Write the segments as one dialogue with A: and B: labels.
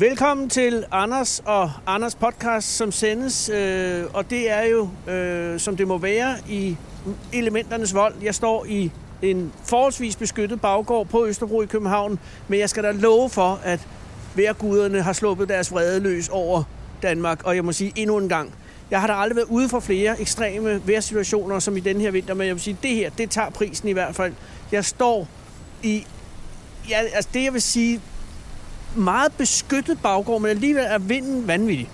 A: Velkommen til Anders og Anders podcast, som sendes, øh, og det er jo, øh, som det må være, i elementernes vold. Jeg står i en forholdsvis beskyttet baggård på Østerbro i København, men jeg skal da love for, at værguderne har sluppet deres vrede løs over Danmark, og jeg må sige endnu en gang, jeg har da aldrig været ude for flere ekstreme vejrsituationer som i den her vinter, men jeg vil sige, det her, det tager prisen i hvert fald. Jeg står i, ja, altså det jeg vil sige, meget beskyttet baggård, men alligevel er vinden vanvittig.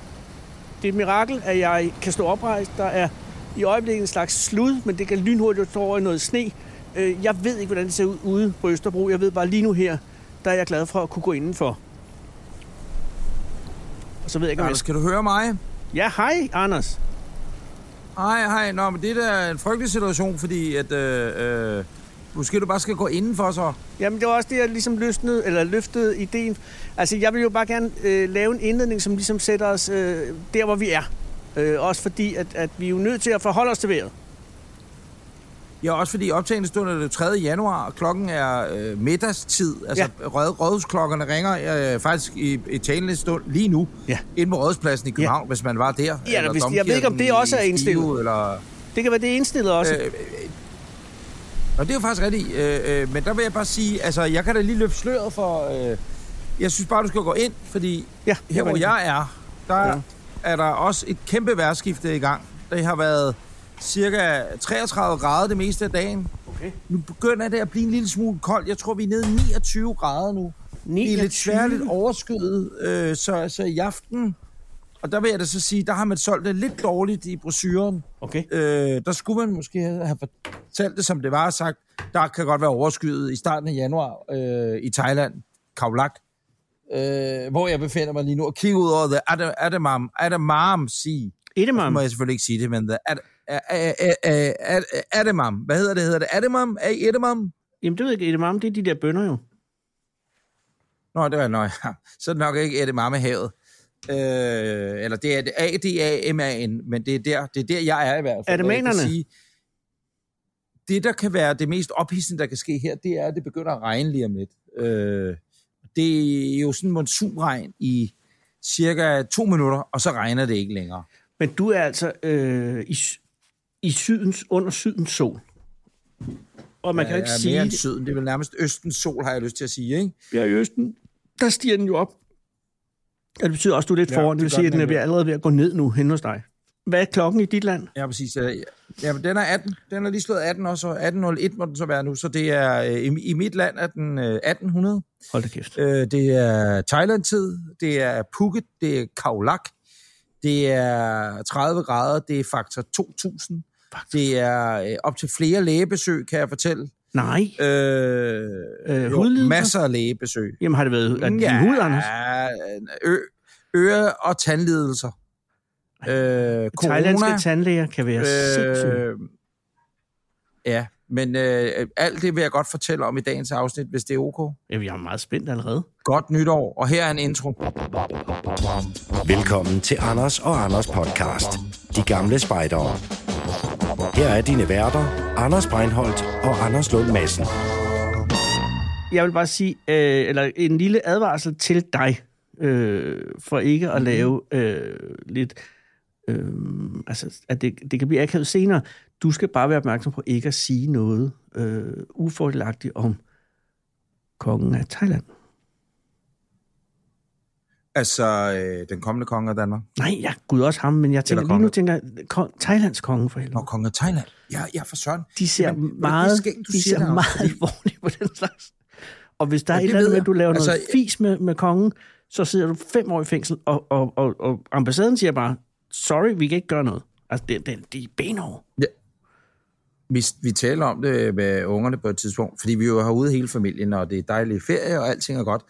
A: Det er et mirakel, at jeg kan stå oprejst. Der er i øjeblikket en slags slud, men det kan lynhurtigt stå over i noget sne. Øh, Jeg ved ikke, hvordan det ser ud ude på Østerbro. Jeg ved bare lige nu her, der er jeg glad for at kunne gå indenfor. Og så ved jeg ikke, om jeg...
B: Anders, kan du høre mig?
A: Ja, hej, Anders.
B: Hej, hej. Nå, men det er da en frygtelig situation, fordi at... Øh, øh, måske du bare skal gå indenfor så.
A: Jamen, det var også det, jeg ligesom løsnede, eller løftede ideen. Altså, jeg vil jo bare gerne øh, lave en indledning, som ligesom sætter os øh, der, hvor vi er. Øh, også fordi, at, at vi er jo nødt til at forholde os til vejret.
B: Ja, også fordi optagende stund er det 3. januar, og klokken er øh, middagstid. Altså, ja. rød, rådhusklokkerne ringer øh, faktisk i, i talende stund lige nu,
A: Ja.
B: inde på rådhuspladsen i København, ja. hvis man var der.
A: Ja,
B: Eller
A: hvis, jeg ved ikke, om det også er indstillet.
B: Eller,
A: Det kan være, det er indstillet også. Øh,
B: og det er jo faktisk rigtigt. Øh, øh, men der vil jeg bare sige, altså, jeg kan da lige løfte sløret for... Øh, jeg synes bare, du skal gå ind, fordi
A: ja,
B: her hvor jeg er, der
A: Ja.
B: er der også et kæmpe vejrskifte i gang. Det har været cirka 33 grader det meste af dagen.
A: Okay.
B: Nu begynder det at blive en lille smule koldt. Jeg tror, vi er nede i 29 grader nu. Det er lidt svært, lidt overskyet, øh, så, så i aften... Og der vil jeg da så sige, der har man solgt det lidt dårligt i brosyren.
A: Okay.
B: Øh, der skulle man måske have fortalt det, som det var sagt. Der kan godt være overskyet i starten af januar øh, i Thailand, Khao Lak, øh, hvor jeg befinder mig lige nu, og kigger ud over The Adam- Adamam, Adamam Sea. Nu
A: Edemam.
B: må jeg selvfølgelig ikke sige det, men The Ad, Ad, Ad, Ad, Ad, Adamam. Hvad hedder det? Hedder det Adamam? Adamam?
A: Jamen, det ved jeg ikke. Edemam, det er de der bønder jo.
B: Nå, det var nøj. Så er det nok ikke Adamam havet. Øh, eller det er det A-D-A-M-A-N, men det er, der, det er der, jeg er i hvert fald. Kan
A: Adamanerne?
B: sige, Det, der kan være det mest ophidsende, der kan ske her, det er, at det begynder at regne lige om lidt. Øh, det er jo sådan en monsunregn i cirka to minutter, og så regner det ikke længere.
A: Men du er altså øh, i, i sydens, under sydens sol. Og man kan jo ikke
B: er
A: sige...
B: mere end syden. Det er vel nærmest østens sol, har jeg lyst til at sige, ikke?
A: Ja, i Østen, der stiger den jo op. Ja, det betyder også, at du er lidt
B: Ja,
A: foran. Det
B: det
A: vil sige, at
B: den
A: er allerede ved at gå ned nu hen hos dig. Hvad er klokken i dit land?
B: Ja, præcis. Øh, Ja, den er 18. Den er lige slået 18 også, og 18.01 må den så være nu. Så det er, øh, i, i mit land er den øh, 1800.
A: Hold da kæft.
B: Øh, det er Thailand-tid, det er Phuket, det er Khao Lak, det er 30 grader, det er faktor 2000.
A: Faktor.
B: Det er øh, op til flere lægebesøg, kan jeg fortælle.
A: Nej.
B: Øh,
A: Øh,
B: jo,
A: hudlidelser?
B: masser af lægebesøg.
A: Jamen har det været er det din hud, Anders?
B: ø, øre- og tandlidelser. Øh,
A: Thailandske tandlæger kan være sindssyge.
B: Øh, ja, men øh, alt det vil jeg godt fortælle om i dagens afsnit, hvis det er ok.
A: Jamen, jeg er meget spændt allerede.
B: Godt nytår, og her er en intro.
C: Velkommen til Anders og Anders podcast. De gamle spejdere. Her er dine værter, Anders Breinholt og Anders Lund Madsen.
A: Jeg vil bare sige, øh, eller en lille advarsel til dig, øh, for ikke at lave øh, lidt... Øh, altså, at det, det kan blive akavet senere. Du skal bare være opmærksom på ikke at sige noget øh, ufordelagtigt om kongen af Thailand.
B: Altså, øh, den kommende konge af Danmark.
A: Nej, ja, gud også ham, men jeg tænker lige nu, tænker jeg, kon, Thailands konge for helvede.
B: Nå, konge af Thailand. Ja, ja, for søren.
A: De ser
B: det er
A: meget,
B: du
A: de ser
B: det, Anders,
A: meget
B: fordi-
A: alvorligt på den slags. Og hvis der
B: Ja,
A: er et
B: det
A: eller andet med,
B: jeg.
A: at du laver noget
B: Altså,
A: fis med, med kongen, så sidder du fem år i fængsel, og, og, og, og ambassaden siger bare, sorry, vi kan ikke gøre noget. Altså, det, det, de er benhårde.
B: Vi, vi taler om det med ungerne på et tidspunkt, fordi vi jo er herude hele familien, og det er dejlig ferie, og alting er godt.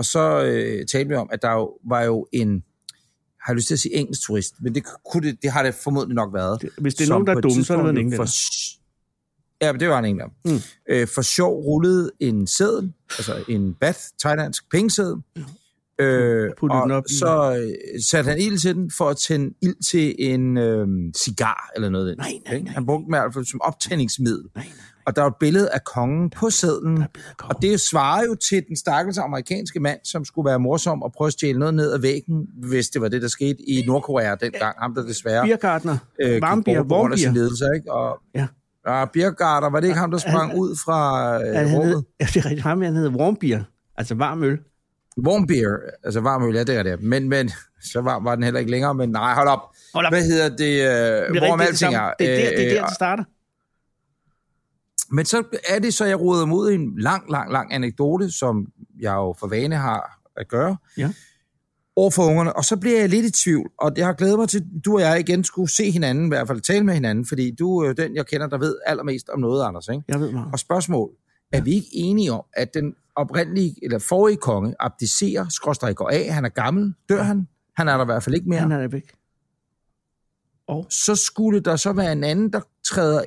B: Og så øh, talte vi om, at der jo, var jo en, har jeg lyst til at sige engelsk turist, men det, kunne det, det har det formodentlig nok været.
A: Hvis det er nogen, der er dumme, så er det en englænder.
B: For, ja, men det var en englænder.
A: Mm.
B: Mm. Øh, for sjov rullede en seddel, altså en bath, thailandsk pengeseddel, øh,
A: Puttede den
B: og
A: op
B: så øh, satte han ild til den for at tænde ild til en øh, cigar eller noget.
A: Nej, nej, nej.
B: Han brugte den i hvert fald som optændingsmiddel.
A: Nej, nej.
B: Og der er et billede af kongen på sædlen,
A: af
B: og det svarer jo til den stakkels amerikanske mand, som skulle være morsom og prøve at stjæle noget ned ad væggen, hvis det var det, der skete i Nordkorea dengang. Ham, der desværre
A: Biergartner.
B: øh,
A: Varmbier.
B: af
A: Vormbier.
B: ledelse. Ikke? Og,
A: Ja.
B: Ja, Birgarter, var det ikke ham, der sprang ud fra øh,
A: han hed,
B: rummet?
A: ja, det er rigtigt. Ham, han hedder Warmbier. Altså varm øl.
B: Warm beer, altså varm øl, ja, det er det. Men, men så varm var den heller ikke længere, men nej, hold op.
A: Hold op.
B: Hvad hedder det?
A: Det er
B: Øh,
A: rigtigt, det,
B: er.
A: det, er der, det er der,
B: Øh,
A: det starter.
B: Men så er det så, jeg roder mod en lang, lang, lang anekdote, som jeg jo for vane har at gøre.
A: Ja.
B: Over for ungerne, og så bliver jeg lidt i tvivl, og jeg har glædet mig til, at du og jeg igen skulle se hinanden, i hvert fald tale med hinanden, fordi du er jo den, jeg kender, der ved allermest om noget, Anders. Ikke?
A: Jeg ved meget.
B: Og spørgsmål, er vi ikke enige om, at den oprindelige, eller forrige konge abdicerer, skråstrej går af, han er gammel, dør han? Han er der i hvert fald ikke mere.
A: Han er der væk. Og
B: så skulle der så være en anden, der træder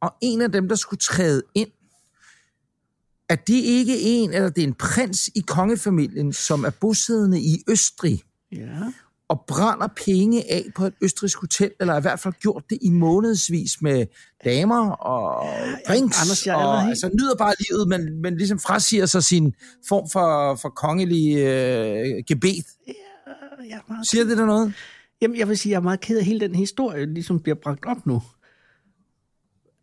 B: og en af dem, der skulle træde ind, er det ikke en, eller det er en prins i kongefamilien, som er bosiddende i Østrig,
A: ja,
B: og brænder penge af på et østrigsk hotel, eller i hvert fald gjort det i månedsvis med damer og drinks,
A: Anders, jeg
B: og
A: helt-
B: altså nyder bare livet, men, men ligesom frasiger sig sin form for, for kongelig øh, gebet.
A: jeg er meget
B: Siger det der noget?
A: Jamen, jeg vil sige, jeg er meget ked af, hele den historie ligesom bliver bragt op nu.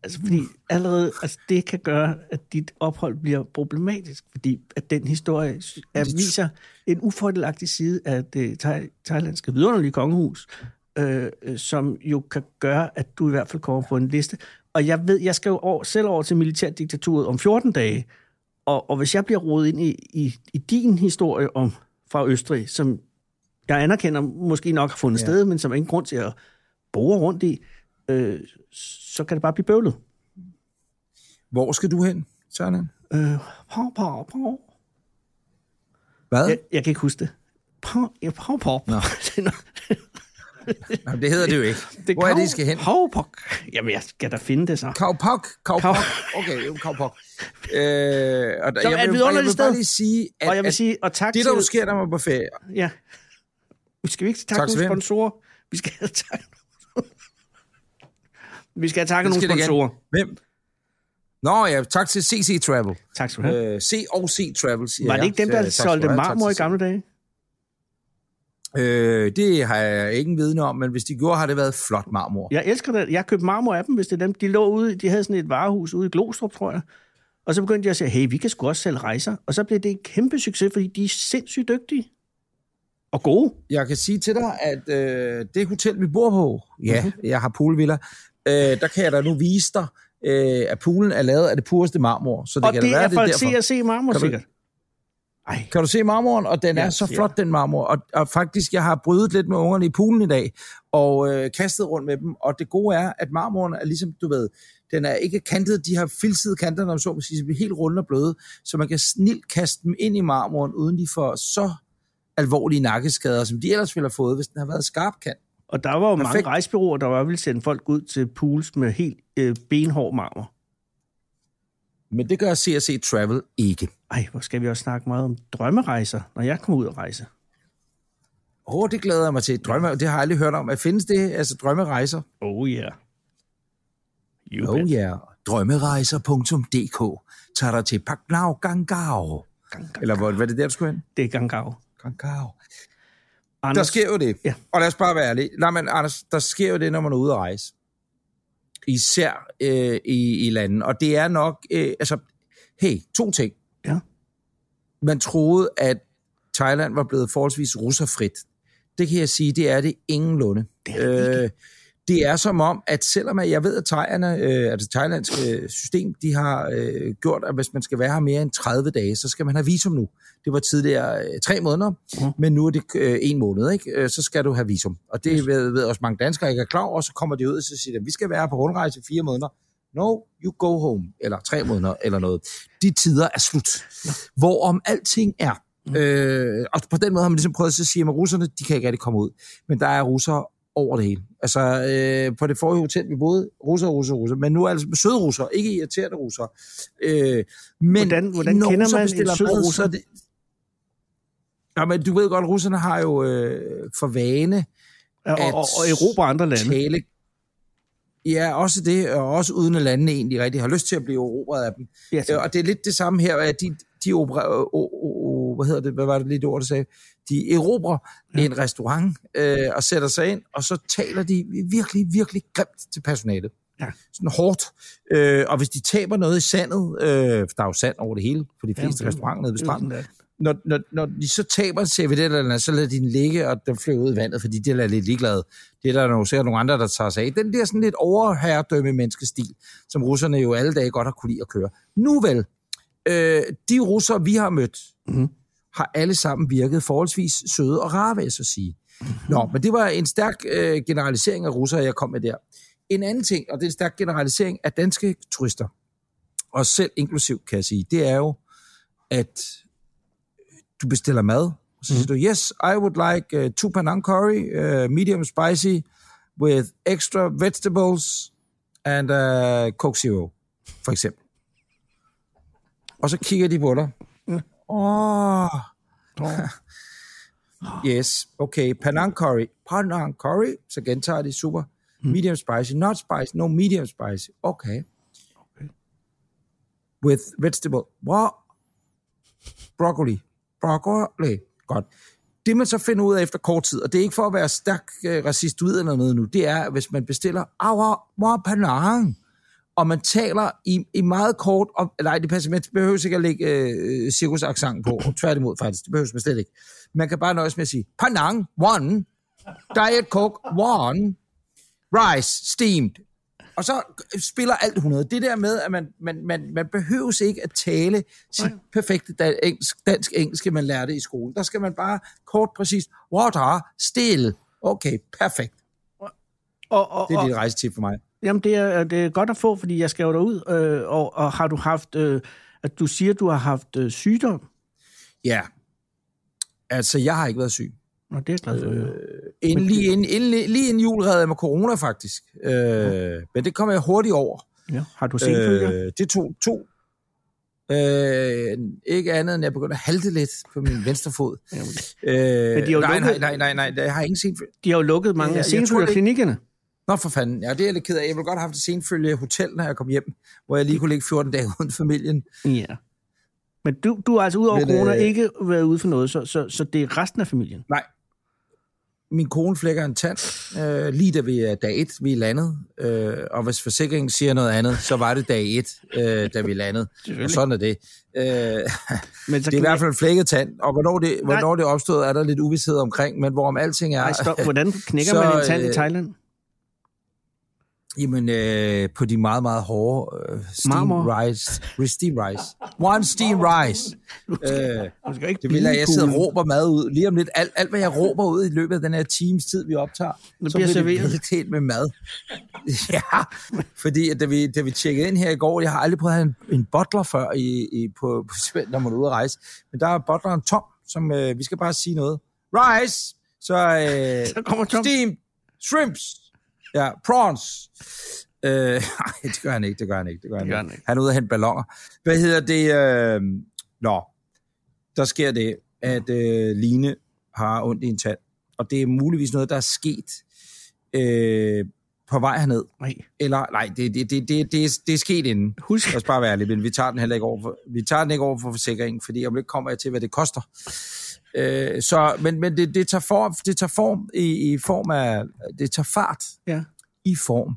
A: Altså, fordi allerede, altså, det kan gøre, at dit ophold bliver problematisk, fordi at den historie er, viser en ufordelagtig side af det thai- thailandske vidunderlige kongehus, øh, øh, som jo kan gøre, at du i hvert fald kommer på en liste. Og jeg ved, jeg skal jo over, selv over til militærdiktaturet om 14 dage, og, og hvis jeg bliver rodet ind i, i, i din historie om fra Østrig, som jeg anerkender måske nok har fundet
B: Ja.
A: ja. sted, men som er ingen grund til at bore rundt i, øh, så kan det bare blive bøvlet.
B: Hvor skal du hen, Søren?
A: Øh, pau, pau, pau.
B: Hvad?
A: Jeg, jeg kan ikke huske det. Pau, ja, pau, pau.
B: Nå. Jamen, det hedder det jo ikke.
A: det
B: Hvor er det, I skal hen?
A: Havpok. Jamen, jeg skal da finde det så.
B: Kaupok. Kaupok. Okay, jo, Kaupok. Øh, og der,
A: Som er
B: jeg vil, og jeg vil bare lige sige, at,
A: Og jeg vil sige, og tak
B: det, der jo sker, der var på ferie,
A: Ja. Skal vi ikke
B: Tak
A: takke
B: til
A: nogle sponsorer? Vi skal have tak. Vi skal have takket nogle sponsorer.
B: hvem? Nå ja, tak til CC Travel.
A: Tak skal du have.
B: Øh, C og C Travel, siger
A: Var
B: jeg.
A: det ikke dem, der
B: tak skal
A: solgte marmor i gamle dage?
B: Øh, det har jeg ikke en viden om, men hvis de gjorde, har det været flot marmor.
A: Jeg elsker det. Jeg købte marmor af dem, hvis det er dem. De lå ude, de havde sådan et varehus ude i Glostrup, tror jeg. Og så begyndte de at sige, hey, vi kan sgu også sælge rejser. Og så blev det en kæmpe succes, fordi de er sindssygt dygtige. Og gode.
B: Jeg kan sige til dig, at øh, det hotel, vi bor på, ja,
A: Mhm.
B: mm-hmm. jeg har poolvilla, øh, der kan jeg da nu vise dig, øh, at poolen er lavet af det pureste marmor. Så det
A: og
B: kan
A: det
B: være,
A: er
B: det
A: fra
B: er derfor.
A: CRC marmor,
B: Kan du-
A: sikkert. Ej,
B: Kan du se marmoren? Og den
A: Ja,
B: er så
A: ja.
B: flot, den marmor. Og, og faktisk, jeg har brydet lidt med ungerne i poolen i dag, og øh, kastet rundt med dem. Og det gode er, at marmoren er ligesom, du ved, den er ikke kantet, de har filsede kanter, når man så må sige, bliver helt runde og bløde, så man kan snilt kaste dem ind i marmoren, uden de får så alvorlige nakkeskader, som de ellers ville have fået, hvis den havde været skarp kant.
A: Og der var jo mange
B: Perfekt.
A: rejsebyråer, der var ville sende folk ud til pools med helt øh, benhård marmor.
B: Men det gør CRC Travel ikke.
A: Ej, hvor skal vi også snakke meget om drømmerejser, når jeg kommer ud og rejse.
B: Åh, oh, det glæder jeg mig til. Drømme, det har jeg aldrig hørt om. At findes det, altså drømmerejser?
A: Oh yeah. You
B: Oh
A: bet.
B: yeah. Drømmerejser.dk tager dig til Paknau Gangao.
A: Gang, gang,
B: Eller hvor, hvad er det der, du skulle hen?
A: Det er gangau.
B: Gangao. Der
A: Anders,
B: sker jo det.
A: Ja.
B: Og lad os bare være ærlige. Nej, men Anders, der sker jo det, når man er ude at rejse. Især øh, i, i landet. Og det er nok, øh, altså, hey, to ting.
A: Ja.
B: Man troede, at Thailand var blevet forholdsvis russerfrit. Det kan jeg sige, det er det ingenlunde.
A: Det er det ikke.
B: Øh, det er som om, at selvom jeg ved, at thaierne, øh, altså det thailandske system, de har øh, gjort, at hvis man skal være her mere end 30 dage, så skal man have visum nu. Det var tidligere øh, tre måneder,
A: Mhm.
B: men nu er det øh, en måned, ikke? Øh, så skal du have visum. Og det ved, ved også mange danskere ikke er klar over, så kommer de ud og så siger, de, vi skal være på rundrejse i fire måneder. No, you go home, eller tre måneder, eller noget. De tider er slut. Hvorom alting er. Øh, og på den måde har man ligesom prøvet at sige, at russerne, de kan ikke rigtig komme ud. Men der er russere over det hele. Altså, øh, på det forrige hotel, vi boede, russer, russer, russer, men nu er altså søde russer, ikke irriterende russer. Øh, men
A: Hvordan- hvordan
B: når
A: kender
B: russer
A: man en sød russer?
B: så er Det... Ja, men du ved godt, russerne har jo øh, for vane
A: Og,
B: at
A: og, og og andre lande.
B: tale Ja, også det, og også uden at landene egentlig rigtig har lyst til at blive erobret af dem.
A: Ja,
B: Øh, Og det er lidt det samme her, at de, de opera, o, o, o, hvad hedder det, hvad var det lige det ord, du sagde? De erobrer ja. en restaurant øh, og sætter sig ind, og så taler de virkelig, virkelig grimt til personalet.
A: Ja.
B: Sådan hårdt. Øh, og hvis de taber noget i sandet, øh, for der er jo sand over det hele, for de fleste
A: Jamen,
B: restauranter nede ved stranden,
A: det
B: når, når, når de så taber en serviet eller andet, så lader de den ligge, og den flyver ud i vandet, fordi de er lidt ligeglade. Det er der jo sikkert nogle andre, der tager sig af. Den der sådan lidt overherredømme menneskestil, som russerne jo alle dage godt har kunne lide at køre. Nu vel, øh, de russere, vi har mødt,
A: Mhm.
B: har alle sammen virket forholdsvis søde og rare, vil jeg så sige. Nå, men det var en stærk øh, generalisering af russere, jeg kom med der. En anden ting, og det er en stærk generalisering af danske turister, og selv inklusiv, kan jeg sige, det er jo, at du bestiller mad, så siger du, yes, I would like uh, two panang curry, uh, medium spicy, with extra vegetables and uh, Coke Zero, for eksempel. Og så kigger de på dig. Åh, oh, yes, okay, panang curry, panang curry, så gentager de, super. Medium spicy, not spicy, no medium spicy, okay. With vegetable, what? Broccoli, broccoli, godt. Det man så finder ud af efter kort tid, og det er ikke for at være stærk øh, ud eller noget nu, det er, at hvis man bestiller awa wa panang, og man taler i, i meget kort, og, nej, det passer, man behøver ikke at lægge øh, cirkusaccent på, tværtimod faktisk, det behøver man slet ikke. Man kan bare nøjes med at sige, panang, one, diet coke, one, rice, steamed, og så spiller alt 100. Det der med, at man, man, man, man behøves ikke at tale sit perfekte da- engelsk, dansk engelske, man lærte i skolen. Der skal man bare kort præcist, water, still. Okay, perfekt.
A: Og, og,
B: Det er dit rejsetip for mig.
A: Jamen, det er, det er godt at få, fordi jeg skal jo derud, øh, og, og har du haft, øh, at du siger, du har haft øh, sygdom?
B: Ja. Altså, jeg har ikke været syg.
A: Nå, det er glad for. Øh,
B: Inden, lige, inden, inden, lige inden jul havde jeg med corona, faktisk. Øh, men det kom jeg hurtigt over.
A: ja. Har du senfølger? Øh,
B: Øh, det tog to. Øh, ikke andet end jeg begyndte at halte lidt på min venstre fod.
A: Jamen,
B: Øh,
A: Men de har
B: nej, nej,
A: lukket-
B: nej, nej, nej, jeg har ingen senfølge.
A: de har jo lukket mange
B: Ja,
A: af senfølgerklinikkerne.
B: Nå for fanden, ja, det er jeg lidt ked af. Jeg ville godt have haft et senfølge hotel, når jeg kom hjem, hvor jeg lige kunne ligge 14 dage uden familien.
A: Ja. Men du, du har altså ud over corona
B: øh,
A: ikke været ude for noget, så, så, så det er resten af familien.
B: Nej. Min kone flækker en tand, øh, lige da vi er dag et, vi er landet. Øh, og hvis forsikringen siger noget andet, så var det dag et, øh, da vi landede. Og sådan er det. Øh,
A: Men så
B: det er i hvert fald en flækket tand, og hvornår det,
A: Nej.
B: hvornår det opstod, er der lidt uvidshed omkring, men hvorom alting er...
A: Nej, stop. Hvordan knækker
B: Så,
A: man en tand i
B: øh,
A: Thailand?
B: Jamen, øh, på de meget, meget hårde øh, steam
A: Marmor.
B: rice. Steam rice. One steam rice. Øh,
A: Du skal ikke
B: det vil jeg, jeg sidder og råber mad ud. Lige om lidt, alt, alt hvad jeg råber ud i løbet af den her times tid, vi optager,
A: Det
B: så
A: bliver serveret.
B: det væltet med mad. ja, fordi at da vi, da vi tjekkede ind her i går, jeg har aldrig prøvet at have en, en butler før, i, i, på, på når man er ude at rejse. Men der er butleren Tom, som øh, vi skal bare sige noget. Rice, så, øh,
A: Så kommer Tom.
B: steamed shrimps, ja, prawns. Øh, nej, det gør han ikke, det gør han ikke. Det gør, han,
A: gør
B: ikke.
A: han ikke.
B: han er ude at hente ballonger. Hvad hedder det? Øh, nå, der sker det, at øh, Line har ondt i en tand. Og det er muligvis noget, der er sket øh, på vej herned.
A: Nej.
B: Eller, nej, det, det, det, det, det, er, det er sket inden.
A: Husk,
B: Lad os bare være ærlige, men vi tager den heller ikke over for, vi tager den ikke over for forsikringen, fordi om lidt kommer jeg til, hvad det koster. Øh, så, men men det, det, tager form, det tager form i, i form af, det tager fart
A: ja.
B: i form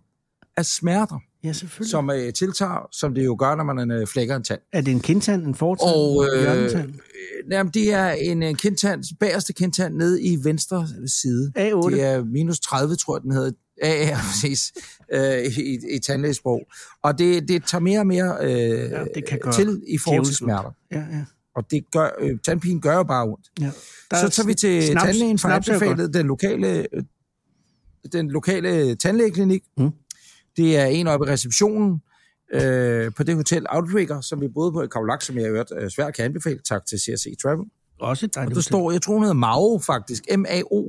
B: af smerter,
A: ja, selvfølgelig.
B: som øh, tiltager, som det jo gør, når man øh, flækker en tand.
A: Er det en kindtand, en fortand,
B: Og
A: en
B: øh,
A: hjørnetand?
B: øh, jamen, det er en, en kindtand, bagerste kindtand nede i venstre side.
A: A8.
B: Det er minus 30, tror jeg, den hedder. Ja, ja, præcis. Øh, i, I tandlægesprog. Og det, det tager mere og mere øh,
A: Ja, det kan
B: til i forhold til smerter.
A: Ja, ja.
B: Og det gør, øh, tandpinen gør jo bare ondt.
A: ja.
B: Så tager vi til
A: snaps-
B: tandlægen for anbefalet den lokale, øh, den lokale tandlægeklinik.
A: Mm.
B: Det er en oppe i receptionen øh, på det hotel Outrigger, som vi boede på i Kaulak, som jeg har hørt øh, svært kan anbefale. Tak til CRC Travel.
A: Også et
B: Og der
A: hotel.
B: står, jeg tror hun hedder Mao faktisk, M-A-O.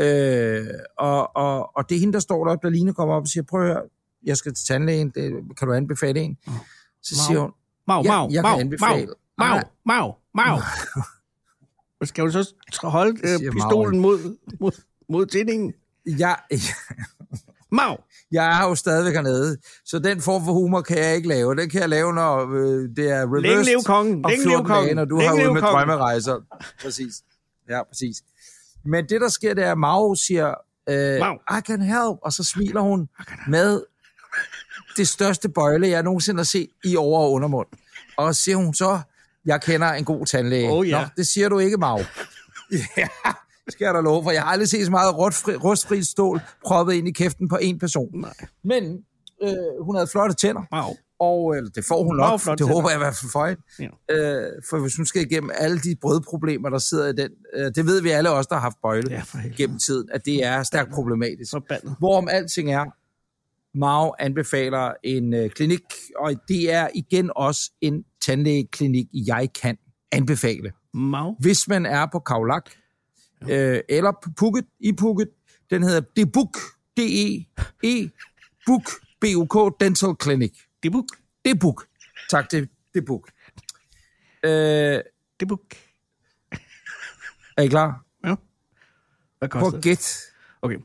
B: Øh, og, og, og det er hende, der står deroppe, da Line kommer op og siger, prøv at høre, jeg skal til tandlægen, det, kan du anbefale en? Så
A: Mao.
B: siger hun,
A: Mau,
B: Ja,
A: mau,
B: jeg kan
A: mau, mau,
B: anbefale.
A: mau, Mau, mau. Og Skal du så holde øh,
B: Mau,
A: pistolen mod, mod, mod tændingen?
B: jeg,
A: Mau.
B: Jeg er jo stadigvæk hernede, så den form for humor kan jeg ikke lave. Den kan jeg lave, når øh, det er reversed
A: Længe leve kongen. Længe
B: 14
A: leve kongen.
B: dage, når du
A: Længe
B: har ude med
A: kongen.
B: drømmerejser. Præcis. Ja, præcis. Men det, der sker, det er, at Mao siger, øh,
A: Mau.
B: I can help, og så smiler hun med det største bøjle, jeg nogensinde har set i over- og undermund. Og så siger hun så, jeg kender en god tandlæge.
A: Oh, ja.
B: Nå, det siger du ikke, Mao. ja, skal jeg da love for. Jeg har aldrig set så meget rustfri, rustfri stål proppet ind i kæften på en person.
A: Nej.
B: Men øh, hun havde flotte tænder,
A: Mau.
B: og eller, det får hun nok, det
A: tænder.
B: håber jeg i hvert fald for hende.
A: Ja.
B: Øh, for hvis hun skal igennem alle de brødproblemer, der sidder i den, øh, det ved vi alle os, der har haft bøjle
A: Ja,
B: gennem tiden, at det er stærkt problematisk.
A: Forbandet.
B: Hvorom alting er, Mao anbefaler en øh, klinik, og det er igen også en tandlægeklinik, jeg kan anbefale.
A: Mau.
B: Hvis man er på Kaulak, øh, eller på Phuket, i Phuket, den hedder Debuk, D-E-E, Buk, B-U-K, Dental Clinic.
A: Debuk.
B: Debuk. Tak, det Debuk. Øh,
A: Debuk.
B: er I klar?
A: Ja. Hvad koster det?
B: gætte
A: Okay.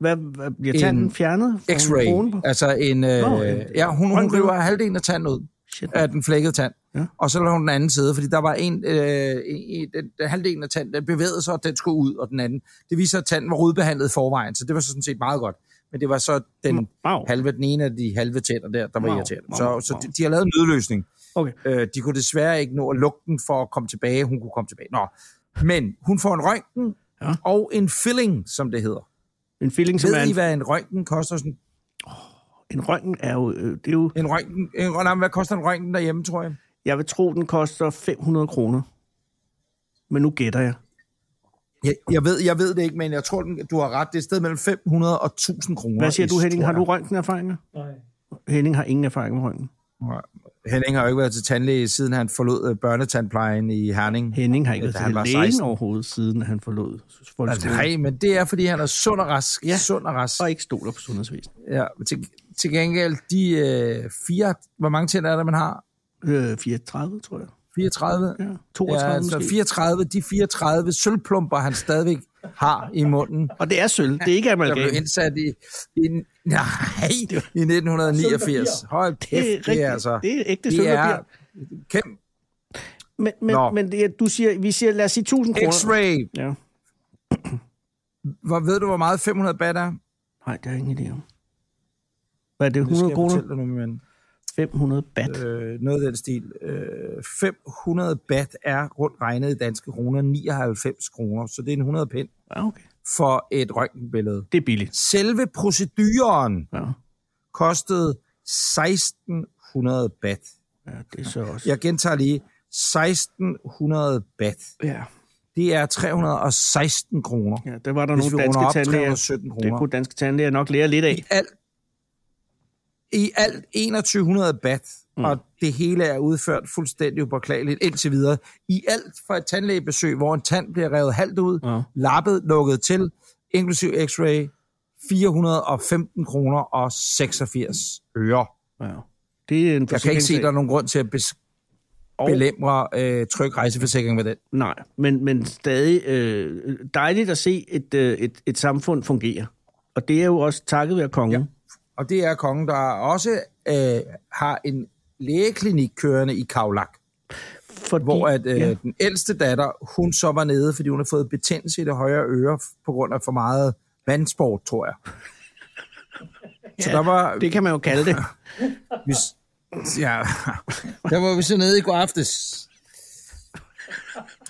A: Hvad, hvad bliver tanden
B: En
A: fjernet?
B: X-ray.
A: på?
B: Altså en... Øh,
A: Nå, en-
B: ja, hun, hun river halvdelen af tanden ud.
A: Shit.
B: af den flækkede tand.
A: Ja.
B: Og så lader hun den anden side, fordi der var en, øh, en den, den halvdelen af tanden, den bevægede sig, og den skulle ud, og den anden. Det viser, at tanden var rodbehandlet i forvejen, så det var sådan set meget godt. Men det var så den
A: Wow.
B: halve, den ene af de halve tænder der, der var
A: Wow.
B: irriterende.
A: Wow.
B: Så, så
A: Wow.
B: de, de har lavet en nødløsning.
A: Okay.
B: Øh, de kunne desværre ikke nå at lukke den for at komme tilbage. Hun kunne komme tilbage. Nå. Men hun får en røntgen
A: Ja.
B: og en filling, som det hedder.
A: En feeling, som er
B: Ved I,
A: en,
B: hvad en røntgen koster? Sådan,
A: en røntgen er jo, øh, det er jo,
B: en røntgen, en, nej, hvad koster en røntgen derhjemme, tror jeg?
A: jeg vil tro, den koster 500 kroner. Men nu gætter jeg.
B: Jeg, jeg, ved, jeg ved det ikke, men jeg tror, den- du har ret. Det er et sted mellem 500 og 1000 kroner.
A: Hvad siger du, Henning? Har du røntgenerfaringer? Nej. Henning har ingen erfaring med røntgen.
B: Henning har jo ikke været til tandlæge, siden han forlod øh, børnetandplejen i Herning.
A: Henning har ikke været til lægen
B: 16.
A: overhovedet, siden han forlod
B: Altså,
A: folkeskolen.
B: nej, men det er, fordi han er sund og rask.
A: Ja.
B: Sund og rask.
A: Og ikke stoler på sundhedsvæsenet.
B: Ja, til, til gengæld, de øh, fire... Hvor mange tænder er der, man har?
A: Øh, 34, tror jeg.
B: 34?
A: Ja, 32
B: ja, altså
A: måske.
B: 34, de 34 sølvplumper, han stadigvæk har i munden.
A: Og det er sølv. Det er ikke
B: Der blev
A: amalgam.
B: indsat i, i, nej, i 1989. Hold kæft,
A: Det er,
B: det
A: rigtigt.
B: er altså...
A: det er ægte
B: Det
A: sølvpapir.
B: er kæmpe
A: Men, men,
B: Nå.
A: men det, er- du siger, vi siger, lad os sige 1000 kroner.
B: X-ray.
A: Ja.
B: Hvor, ved du, hvor meget 500 bat er?
A: Nej, det har jeg ingen idé om. Hvad er det,
B: Det skal
A: 100
B: jeg
A: kroner?
B: dig nu, min ven.
A: 500 bat.
B: Øh, noget af den stil. Øh, 500 bat er rundt regnet i danske kroner 99 kroner, så det er en 100 pind
A: Ja, okay.
B: For et røntgenbillede.
A: Det er billigt.
B: Selve proceduren
A: Ja.
B: kostede 1600 bat.
A: ja, det er så også.
B: Jeg gentager lige. 1600 bat.
A: Ja.
B: Det er 316 kroner.
A: ja, der var der nogle danske tandlæger.
B: 317
A: Det kunne danske tandlæger nok lære lidt af.
B: I alt, I alt 2100 bat, mm. og det hele er udført fuldstændig upåklageligt indtil videre. I alt for et tandlægebesøg, hvor en tand bliver revet halvt ud,
A: Ja.
B: lappet, lukket til, inklusiv x-ray, 415 kroner og 86 øre.
A: Ja. Det er en
B: Jeg kan ikke se,
A: forsikringssag.
B: der er nogen grund til at bes- belemre øh, tryg rejseforsikring med den.
A: Nej, men, men stadig øh, dejligt at se et, øh, et, et samfund fungere. Og det er jo også takket være kongen. Ja.
B: Og det er kongen, der også øh, har en lægeklinik kørende i Kaulak.
A: Fordi,
B: hvor at, øh,
A: ja.
B: ja. den ældste datter, hun så var nede, fordi hun har fået betændelse i det højre øre på grund af for meget vandsport, tror jeg. Så der var,
A: Det kan man jo kalde det.
B: vi, ja, der var vi så nede i går aftes.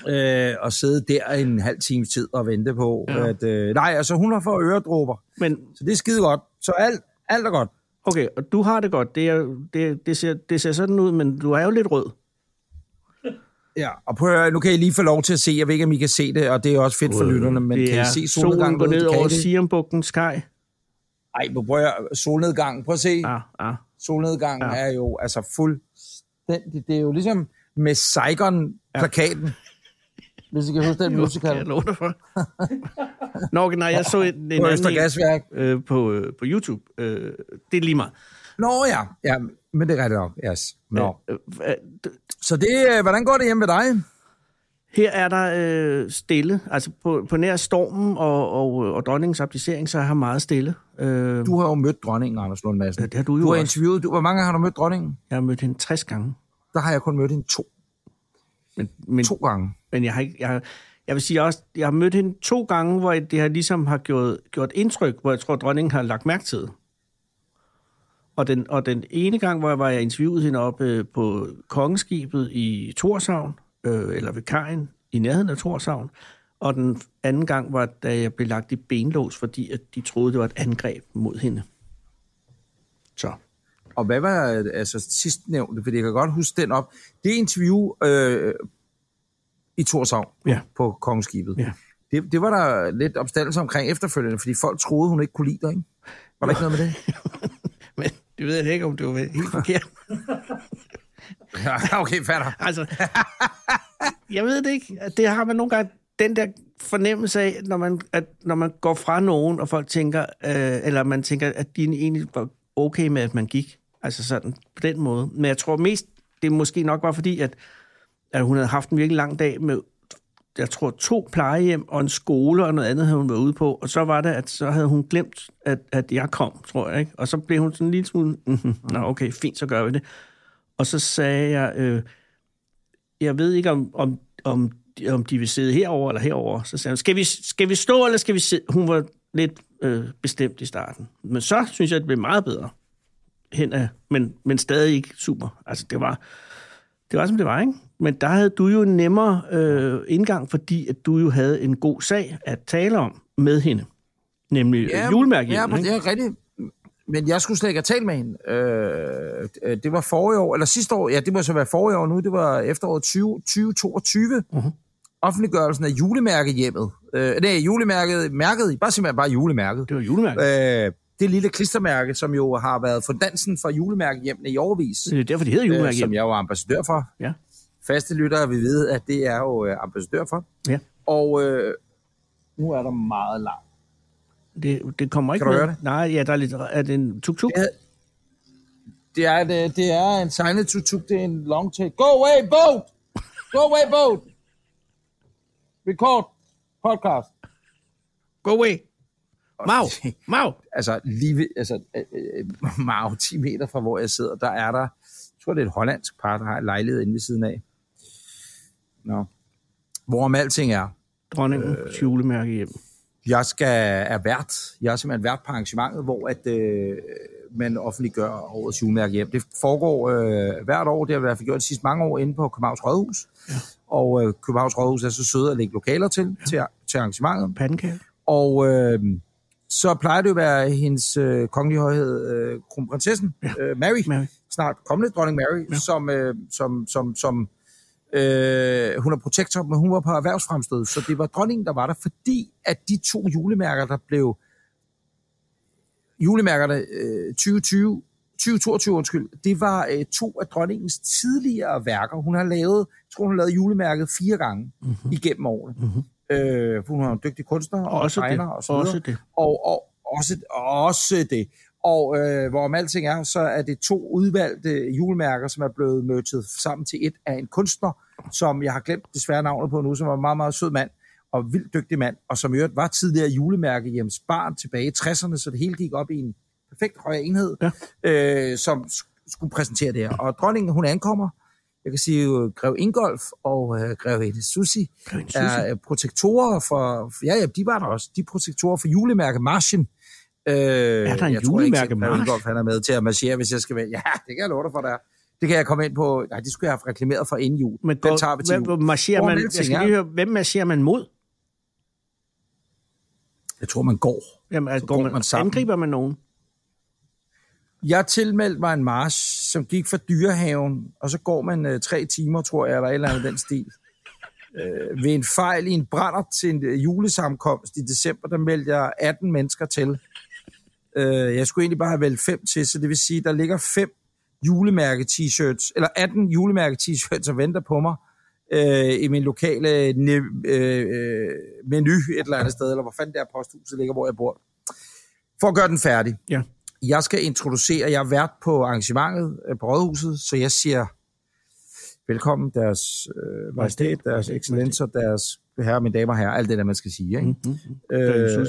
B: Øh, og sidde der en halv times tid og vente på,
A: Ja.
B: ja. at... Øh, nej, altså hun har fået øredråber,
A: Men
B: så det er skide godt. Så alt, alt er godt.
A: Okay, og du har det godt. Det, er, det, det, ser, det ser sådan ud, men du er jo lidt rød.
B: Ja, og prøv nu kan I lige få lov til at se, jeg ved ikke, om I kan se det, og det er også fedt for lytterne, men
A: det
B: kan
A: er
B: I se
A: solen
B: solnedgangen?
A: går ned over
B: det?
A: Siambugtens kaj.
B: Ej, prøv at solnedgangen. Prøv at se.
A: Ah, ah.
B: Solnedgangen
A: ja.
B: er jo altså fuldstændig... Det er jo ligesom med Saigon-plakaten. Ja. Hvis I kan huske den musical.
A: jeg love dig for? Nå, nej, jeg så en, en
B: På
A: anden
B: Østergasværk.
A: øh, på, øh, på YouTube. Øh, det er lige meget.
B: Nå ja, ja, men det er rigtigt nok. Yes. Nå.
A: Øh, øh,
B: Så det, øh, hvordan går det hjemme med dig?
A: Her er der øh, stille. Altså på, på nær stormen og, og, og dronningens abdicering, så er her meget stille. Øh,
B: Du har jo mødt dronningen, Anders Lund Madsen.
A: Ja, det har du jo
B: Du har
A: også.
B: interviewet... Du, hvor mange har du mødt dronningen?
A: jeg har mødt hende 60 gange.
B: Der har jeg kun mødt hende to.
A: Men, men,
B: To gange.
A: men jeg har ikke... Jeg, har- jeg vil sige også, jeg har mødt hende to gange, hvor det har ligesom har gjort, gjort indtryk, hvor jeg tror, dronningen har lagt mærke til det. Og den, og den ene gang, hvor jeg var jeg interviewet hende oppe øh, på kongeskibet i Torshavn, øh, eller ved kajen i nærheden af Torshavn, og den anden gang var, da jeg blev lagt i benlås, fordi at de troede, det var et angreb mod hende. Så.
B: Og hvad var altså, sidst nævnte? Fordi jeg kan godt huske den op. Det interview øh, i Torshavn
A: Ja.
B: på Kongeskibet.
A: Ja.
B: Det, det var der lidt opstandelse omkring efterfølgende, fordi folk troede, hun ikke kunne lide dig, ikke? Var der ikke noget med det?
A: Men det ved jeg ikke, om det var helt forkert.
B: Ja, okay, fatter.
A: Altså, jeg ved det ikke. Det har man nogle gange den der fornemmelse af, når man, at når man går fra nogen, og folk tænker, øh, eller man tænker, at de egentlig var okay med, at man gik. Altså sådan, på den måde. Men jeg tror mest, det måske nok var fordi, at, at hun havde haft en virkelig lang dag med, jeg tror, to plejehjem og en skole og noget andet havde hun været ude på. Og så var det, at så havde hun glemt, at, at jeg kom, tror jeg. Ikke? Og så blev hun sådan en lille smule, mm-hmm, nå okay, fint, så gør vi det. Og så sagde jeg, øh, jeg ved ikke, om, om, om, om de vil sidde herover eller herover. Så sagde hun, skal vi, skal vi stå, eller skal vi sidde? Hun var lidt øh, bestemt i starten. Men så synes jeg, det blev meget bedre. Hen af, men, men stadig ikke super. Altså, det var, det var, som det var, ikke? Men der havde du jo en nemmere øh, indgang, fordi at du jo havde en god sag at tale om med hende. Nemlig ja, julemærke.
B: Ja, men det er rigtigt. Men jeg skulle slet ikke have talt med hende. Øh, øh, det var forrige år, eller sidste år, ja, det må så være forrige år nu, det var efteråret 20, 2022.
A: Mhm.
B: Offentliggørelsen af julemærkehjemmet. Øh, nej, julemærket, mærket, bare simpelthen bare julemærket.
A: Det var julemærke.
B: Øh, det lille klistermærke, som jo har været fondansen for julemærkehjemmene i overvis.
A: Det er derfor, det hedder
B: øh,
A: julemærke.
B: som jeg er jo ambassadør for.
A: Ja.
B: Faste lyttere vil vide, at det er jo øh, ambassadør for.
A: Ja.
B: Og øh, nu er der meget langt.
A: Det, det kommer ikke
B: Kan du
A: med.
B: høre det?
A: Nej, ja, der er lidt... Er det en tuk-tuk?
B: Det det er, det, det er en signet tuk-tuk, det er en long take. Go away, boat! Go away, boat! Record podcast.
A: Go away. Mau, Mau.
B: Altså, lige ved, altså, øh, øh, meget 10 meter fra, hvor jeg sidder, der er der, jeg tror, det er et hollandsk par, der har lejlighed inde ved siden af. Nå. Hvorom alting er,
A: Dronningens øh, julemærke hjem.
B: jeg skal er vært. Jeg er simpelthen vært på arrangementet, hvor at, øh, man offentliggør årets julemærke hjem. Det foregår øh, hvert år. Det har i hvert fald gjort de sidste mange år inde på Københavns Rådhus. Ja. Og øh, Københavns Rådhus er så søde at lægge lokaler til, ja. til, til arrangementet.
A: Pandekage.
B: Og øh, så plejer det jo at være hendes øh, kongelige højhed, øh, kronprinsessen, ja. øh, Mary,
A: Mary.
B: snart kommende dronning Mary, ja. som, øh, som, som, som øh, hun er protektor, men hun var på erhvervsfremstød, så det var dronningen, der var der, fordi at de to julemærker, der blev julemærkerne øh, 2020, 2022, undskyld, det var øh, to af dronningens tidligere værker. Hun har lavet, jeg tror, hun har lavet julemærket fire gange mm-hmm. igennem årene. Mm-hmm. Øh, hun er en dygtig kunstner og
A: Også
B: tegner
A: det.
B: og så videre.
A: Også det.
B: Og, og også, også det. Og øh, hvorom alting er, så er det to udvalgte julemærker, som er blevet mødtet sammen til et af en kunstner, som jeg har glemt desværre navnet på nu, som var en meget, meget sød mand og vildt dygtig mand, og som i øvrigt var tidligere julemærke hjemmes barn tilbage i 60'erne, så det hele gik op i en perfekt høj enhed,
A: Ja.
B: øh, som sk- skulle præsentere det her. Og dronningen, hun ankommer, jeg kan sige, jo, Grev Ingolf og øh, Grevinde Susi er øh, protektorer for, ja, ja, de var der også, de er protektorer for julemærke Marchen. Øh, er
A: der en julemærke march?
B: Ingolf, han er med til at marchere, hvis jeg skal være. Ja, det kan jeg love dig for, der er. Det kan jeg komme ind på. Nej, det skulle jeg have reklameret for inden jul.
A: Men
B: Den tager vi til
A: hvem,
B: jul.
A: marcherer man, jeg skal lige høre, hvem marcherer man mod?
B: Jeg tror, man går.
A: Jamen, altså,
B: går
A: går man,
B: man sammen.
A: angriber man nogen?
B: Jeg tilmeldte mig en march, som gik fra dyrehaven, og så går man øh, tre timer, tror jeg, eller et eller andet den stil. Øh, ved en fejl i en brænder til en øh, julesammenkomst i december, der meldte jeg 18 mennesker til. Øh, jeg skulle egentlig bare have valgt fem til, så det vil sige, der ligger fem julemærke-t-shirts, eller 18 julemærke-t-shirts og venter på mig øh, i min lokale ne- øh, øh, menu et eller andet sted, eller hvor fanden det er posthuset ligger, hvor jeg bor. For at gøre den færdig.
A: Ja.
B: Jeg skal introducere, jeg er vært på arrangementet øh, på Rådhuset, så jeg siger velkommen, deres øh, majestæt, deres excellencer, deres herre, mine damer og herrer, alt det der, man skal sige. Ikke?
A: Mm-hmm.
B: Øh,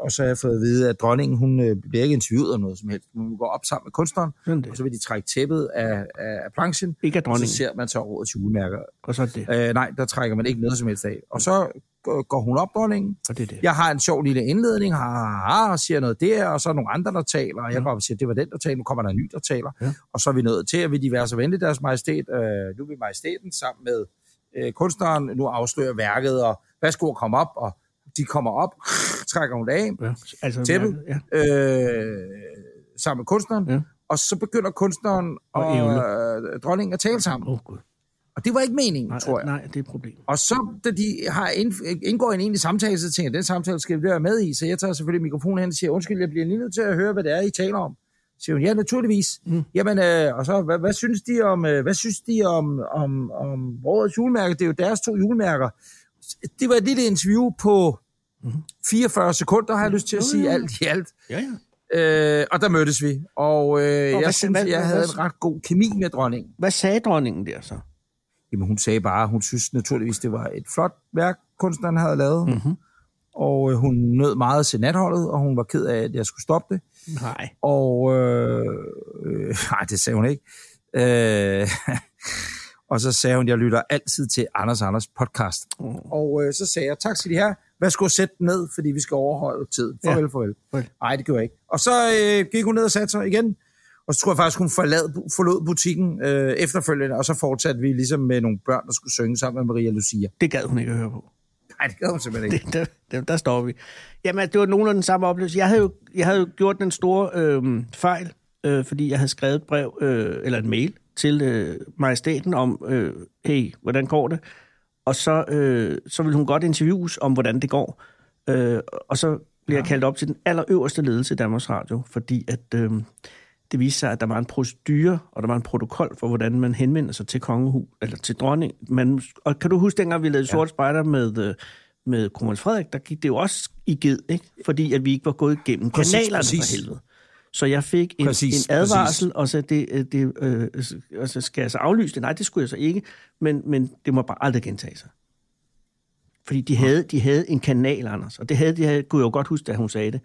B: og så har jeg fået at vide, at dronningen, hun øh, bliver ikke interviewet om noget som helst. Hun går op sammen med kunstneren, og så vil de trække tæppet af, af, af planchen,
A: Ikke af
B: og så
A: dronningen.
B: ser man så årets julemærker.
A: Og så det.
B: Øh, nej, der trækker man ikke noget som helst af. Og så går- hun op, dronningen.
A: Og det er det.
B: Jeg har en sjov lille indledning, ha, ha, ha, og siger noget der, og så er nogle andre, der taler, og jeg går op og siger, det var den, der taler, nu kommer der en ny, der taler.
A: Ja.
B: Og så er vi nået til, at vi de være så venlige, deres majestæt. Øh, nu er vi majestæten sammen med øh, kunstneren, nu afslører værket, og værsgo at komme op, og de kommer op, trækker hun det af,
A: Ja. Altså,
B: Tæppe.
A: Ja.
B: øh, sammen med kunstneren,
A: Ja.
B: og så begynder kunstneren
A: Og
B: og, øh, dronningen at tale sammen.
A: Oh, Gud.
B: Og det var ikke meningen,
A: Nej,
B: tror jeg.
A: nej, det er et problem.
B: Og så, da de har ind, indgår en egentlig samtale, så tænker jeg, den samtale skal vi være med i. Så jeg tager selvfølgelig mikrofonen hen og siger, undskyld, jeg bliver lige nødt til at høre, hvad det er, I taler om. Så siger hun, ja, naturligvis.
A: Mm.
B: Mm. Jamen, øh, og så, hvad, hvad, synes de om, øh, hvad synes de om, om, om årets julemærke? Det er jo deres to julemærker. Det var et lille interview på
A: Mhm.
B: 44 sekunder, har jeg lyst til at sige, alt i alt.
A: Ja, ja.
B: Øh, og der mødtes vi, og øh,
A: hvad-
B: jeg synes,
A: hvad-
B: jeg havde
A: hvad-
B: en ret god kemi med dronningen.
A: Hvad sagde dronningen der så?
B: Jamen, hun sagde bare, hun synes naturligvis, det var et flot værk, kunstneren havde lavet.
A: Mhm.
B: Og øh, hun nød meget til natholdet, og hun var ked af, at jeg skulle stoppe det.
A: Nej.
B: Og øh, øh, nej, det sagde hun ikke. Øh, og så sagde hun, at jeg lytter altid til Anders Anders podcast.
A: Oh.
B: Og øh, så sagde jeg, tak skal de have. Værsgo at sætte den ned, fordi vi skal overholde tid. Farvel,
A: Ja.
B: Farvel. Nej, det gjorde jeg ikke. Og så øh, gik hun ned og satte sig igen. Og så tror jeg faktisk, hun forlad, forlod butikken øh, efterfølgende, og så fortsatte vi ligesom med nogle børn, der skulle synge sammen med Maria Lucia.
A: Det gad hun ikke at høre på.
B: Nej, det gad hun simpelthen ikke.
A: Det, der, der, står vi. Jamen, det var nogenlunde den samme oplevelse. Jeg havde jo, jeg havde jo gjort den store øh, fejl, øh, fordi jeg havde skrevet et brev, øh, eller en mail, til øh, majestæten om, øh, hey, hvordan går det? Og så, øh, så ville hun godt interviews om, hvordan det går. Øh, og så blev jeg kaldt op til den allerøverste ledelse i Danmarks Radio, fordi at øh, det viste sig, at der var en procedure, og der var en protokol for, hvordan man henvender sig til kongehus, eller til dronning. Man, og kan du huske, dengang vi lavede Sort Spejder med, øh, med kronprins Frederik, der gik det jo også i ged, ikke? fordi at vi ikke var gået igennem
B: Præcis,
A: kanalerne
B: præcis.
A: for helvede. Så jeg fik en,
B: Præcis,
A: en advarsel, og så, det, øh, det, øh, og så skal jeg så aflyse det. Nej, det skulle jeg så ikke, men, men det må bare aldrig gentage sig. Fordi de havde, de havde en kanal, Anders, og det havde de, havde, kunne jeg jo godt huske, da hun sagde det,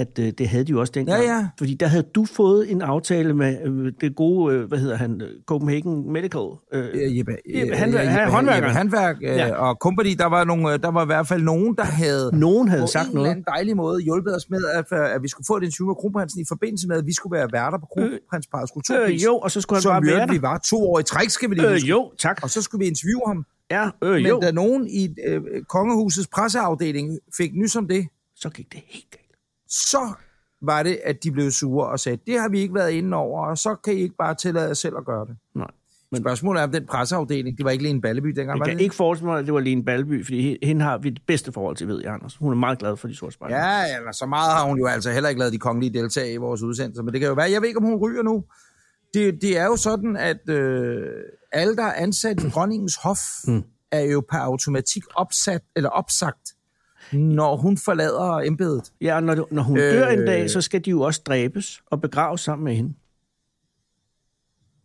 A: at øh, det havde de jo også dengang.
B: Ja, ja.
A: Fordi der havde du fået en aftale med øh, det gode, øh, hvad hedder han, øh, Copenhagen Medical. Øh,
B: Øh, Jeppe,
A: Jeppe,
B: øh,
A: han-
B: ja,
A: han- håndværkeren.
B: Jeppe Handværk øh,
A: Ja.
B: og company, der var, nogle, øh, der var i hvert fald nogen, der havde
A: Nogen havde
B: på
A: sagt
B: en
A: noget.
B: eller anden dejlig måde hjulpet os med, at, at vi skulle få et interview med kronprinsen i forbindelse med, at vi skulle være værter på kronprinsparets kulturpris.
A: Øh, jo, og så skulle han
B: vi,
A: være
B: hørte, vi var to år i træk, skal vi lige
A: Øh, jo, tak.
B: Og så skulle vi interviewe ham.
A: Ja, øh,
B: Men
A: jo.
B: da nogen i øh, kongehusets presseafdeling fik nys om det,
A: Så gik det helt galt.
B: Så var det, at de blev sure og sagde, det har vi ikke været inde over, og så kan I ikke bare tillade jer selv at gøre det.
A: Nej.
B: Men spørgsmålet er, om den presseafdeling, det var ikke lige en Balleby dengang,
A: Jeg
B: var
A: kan
B: det?
A: ikke forestille mig, at det var Lene Balby, fordi he- hende har vi det bedste forhold til, ved jeg, Anders. Hun er meget glad for de sorte spejler.
B: Ja, eller så meget har hun jo altså heller ikke lavet de kongelige deltage i vores udsendelser, men det kan jo være, jeg ved ikke, om hun ryger nu. Det, det er jo sådan, at øh, alle, der er ansat i dronningens hof, mm. er jo per automatik opsat, eller opsagt, når hun forlader embedet.
A: Ja, når, når hun dør en
B: Øh.
A: dag, så skal de jo også dræbes og begraves sammen med hende.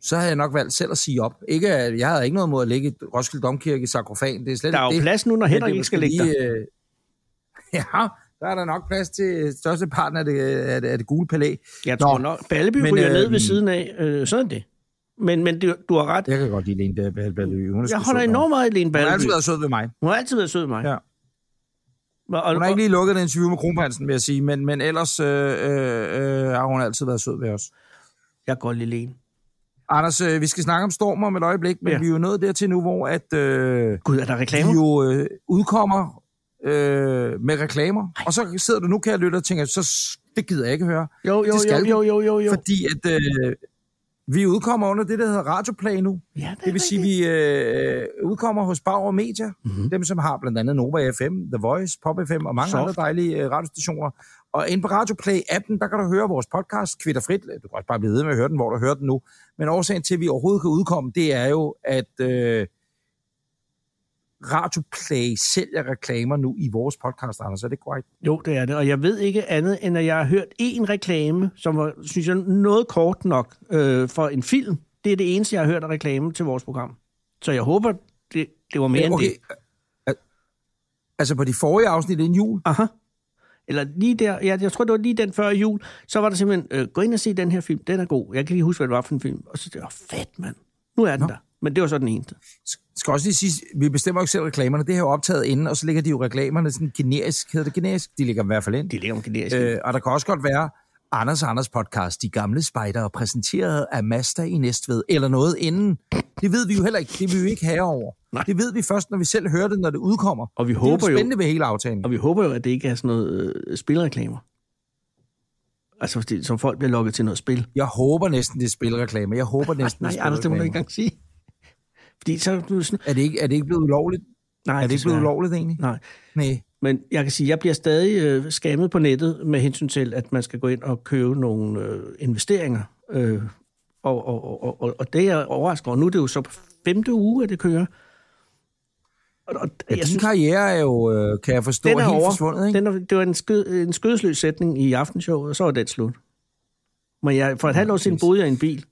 B: Så havde jeg nok valgt selv at sige op. Ikke, jeg havde ikke noget mod at ligge i Roskilde Domkirke i sarkofan. Det er slet
A: Der er jo
B: det.
A: plads nu, når Henrik
B: det
A: ikke skal ligge der.
B: øh, Ja, der er der nok plads til største parten af det, af det, af det gule palæ.
A: Jeg
B: Nå,
A: tror nok, Balleby
B: men,
A: ryger ned
B: øh,
A: ved siden af. Øh, sådan det. Men, men det, du har ret.
B: Jeg kan godt lide Lene Balleby. Hun
A: Jeg holder enormt meget af Lene
B: Hun har
A: Balleby.
B: altid været sød ved mig.
A: Hun har altid været sød med mig.
B: Ja.
A: Og,
B: Hun har ikke lige lukket et interview med kronprinsen, vil jeg sige, men, men ellers øh, øh, øh, har hun altid været sød ved os.
A: Jeg går lige Lene.
B: Anders, øh, vi skal snakke om stormer om et øjeblik, men
A: Ja.
B: vi er jo nået dertil nu, hvor at, øh,
A: Gud, er der
B: vi
A: reklamer?
B: jo øh, udkommer øh, med reklamer. Ej. Og så sidder du nu, kære lytter, og tænker, så det gider jeg ikke høre.
A: Jo, jo,
B: det skal
A: jo,
B: vi.
A: jo, jo, jo, jo.
B: Fordi at øh, vi udkommer under det, der hedder Radioplay nu.
A: Ja, det,
B: Det vil sige, at vi øh, udkommer hos Bauer Media, mm-hmm. dem som har blandt andet Nova FM, The Voice, Pop FM og mange
A: Soft.
B: andre dejlige øh, radiostationer. Og inde på Radioplay-appen, der kan du høre vores podcast kvitterfrit. Du kan også bare blive ved med at høre den, hvor du hører den nu. Men årsagen til, at vi overhovedet kan udkomme, det er jo, at øh, Radioplay sælger reklamer nu i vores podcast, Anders. Er det korrekt?
A: Jo, det er det. Og jeg ved ikke andet, end at jeg har hørt én reklame, som var, synes jeg, noget kort nok øh, for en film. Det er det eneste, jeg har hørt af reklame til vores program. Så jeg håber, det, det var mere
B: okay.
A: end det.
B: Al- Altså på de forrige afsnit inden jul?
A: Aha. Eller lige der, ja, jeg tror, det var lige den før jul, så var der simpelthen, øh, gå ind og se den her film, den er god. Jeg kan ikke huske, hvad det var for en film. Og så det var fedt, mand. Nu er den
B: Nå.
A: der. Men det var så den eneste.
B: skal også lige sige, vi bestemmer jo ikke selv reklamerne. Det her er jo optaget inden, og så ligger de jo reklamerne sådan generisk. Hedder det generisk? De ligger i hvert fald ind.
A: De ligger om generisk.
B: Øh, og der kan også godt være Anders og Anders podcast, De Gamle Spejdere, præsenteret af Mazda i Næstved, eller noget inden. Det ved vi jo heller ikke. Det vil vi jo ikke have over.
A: Nej.
B: Det ved vi først, når vi selv hører det, når det udkommer.
A: Og vi
B: det er
A: håber
B: jo
A: jo,
B: spændende ved hele aftalen.
A: og vi håber jo, at det ikke er sådan noget øh, spilreklamer. Altså, fordi- som folk bliver lukket til noget spil.
B: Jeg håber næsten, det er spilreklame. Jeg håber næsten,
A: Nej,
B: det er
A: Anders, det må du ikke engang sige. Fordi så er du sådan...
B: Er det ikke, er det ikke blevet ulovligt?
A: Nej,
B: Er det ikke
A: desværre.
B: blevet ulovligt egentlig?
A: Nej.
B: Nej.
A: Men jeg kan sige, at jeg bliver stadig øh, skammet på nettet med hensyn til, at man skal gå ind og købe nogle øh, investeringer. Øh, og, og, og, og, og det er jeg overrasket over. Nu er det jo så femte uge, at det kører. Og, og
B: Ja, din karriere er jo, øh, kan jeg forstå,
A: den er
B: helt
A: over.
B: forsvundet, ikke?
A: Den er, det var en, skød, en skødesløs sætning i aftenshowet, og så var den slut. Men jeg, for et halvt år siden boede jeg i en bil.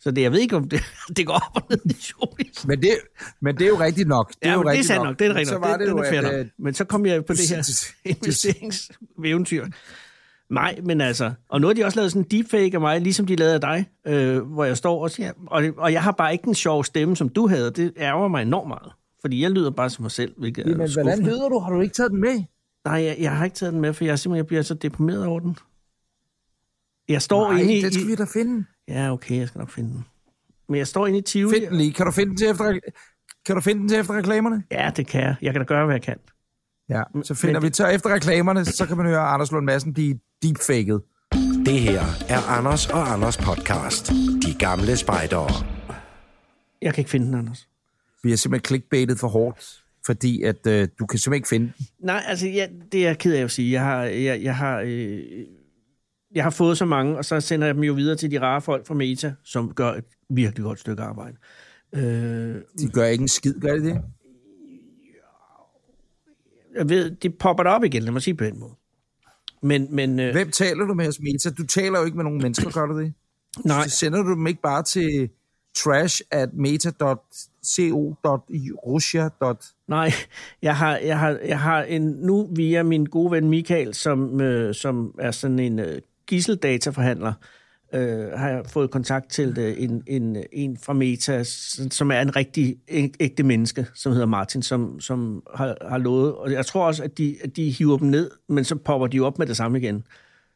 A: Så det, jeg ved ikke, om det, det går op og ned i showbiz.
B: Men det, men det er jo rigtigt nok. Det er
A: Ja,
B: jo
A: men det er
B: rigtigt
A: sandt nok. Det er rigtigt
B: Så
A: nok.
B: var
A: Det,
B: det,
A: den
B: jo,
A: er
B: at,
A: nok.
B: øh,
A: Men så kom jeg på det her investeringseventyr. Nej, men altså... Og nu har de også lavet sådan en deepfake af mig, ligesom de lavede af dig, øh, hvor jeg står og siger... Og, og jeg har bare ikke en sjov stemme, som du havde. Det ærger mig enormt meget. Fordi jeg lyder bare som mig selv, hvilket er
B: Jamen, hvordan
A: skuffende.
B: lyder du? Har du ikke taget den med?
A: Nej, jeg, jeg har ikke taget den med, for jeg, er simpelthen, jeg bliver så deprimeret over den. Jeg står
B: Nej,
A: inde i...
B: det skal vi da finde.
A: Ja, okay, jeg skal nok finde den. Men jeg står inde i Tivoli.
B: Find den lige. Kan du finde den til efter, kan du finde den til efter reklamerne?
A: Ja, det kan jeg. Jeg kan da gøre, hvad jeg kan.
B: Ja, så finder
A: men
B: vi så efter reklamerne, så kan man høre Anders Lund Madsen blive deepfaked.
C: Det her er Anders og Anders podcast. De gamle spejdere.
A: Jeg kan ikke finde den, Anders.
B: Vi har simpelthen clickbaitet for hårdt, fordi at øh, du kan simpelthen ikke finde den.
A: Nej, altså, ja, det er jeg ked af at sige. Jeg har, jeg, jeg har, øh, jeg har fået så mange, og så sender jeg dem jo videre til de rare folk fra Meta, som gør et virkelig godt stykke arbejde. Øh,
B: De gør ikke en skid, gør de det?
A: jeg ved, de popper det op igen, lad mig sige på den måde. Men, men øh,
B: Hvem taler du med hos Meta? Du taler jo ikke med nogen mennesker, gør du det?
A: nej,
B: Så sender du dem ikke bare til trash at meta.co.russia.
A: nej, jeg har, jeg har, jeg har en, nu via min gode ven Michael, som, øh, som er sådan en øh, gisseldataforhandler, øh, har jeg fået kontakt til øh, en, en, en fra Meta, som er en rigtig æg- ægte menneske, som hedder Martin, som, som har, har lovet. Og jeg tror også, at de, at de hiver dem ned, men så popper de op med det samme igen.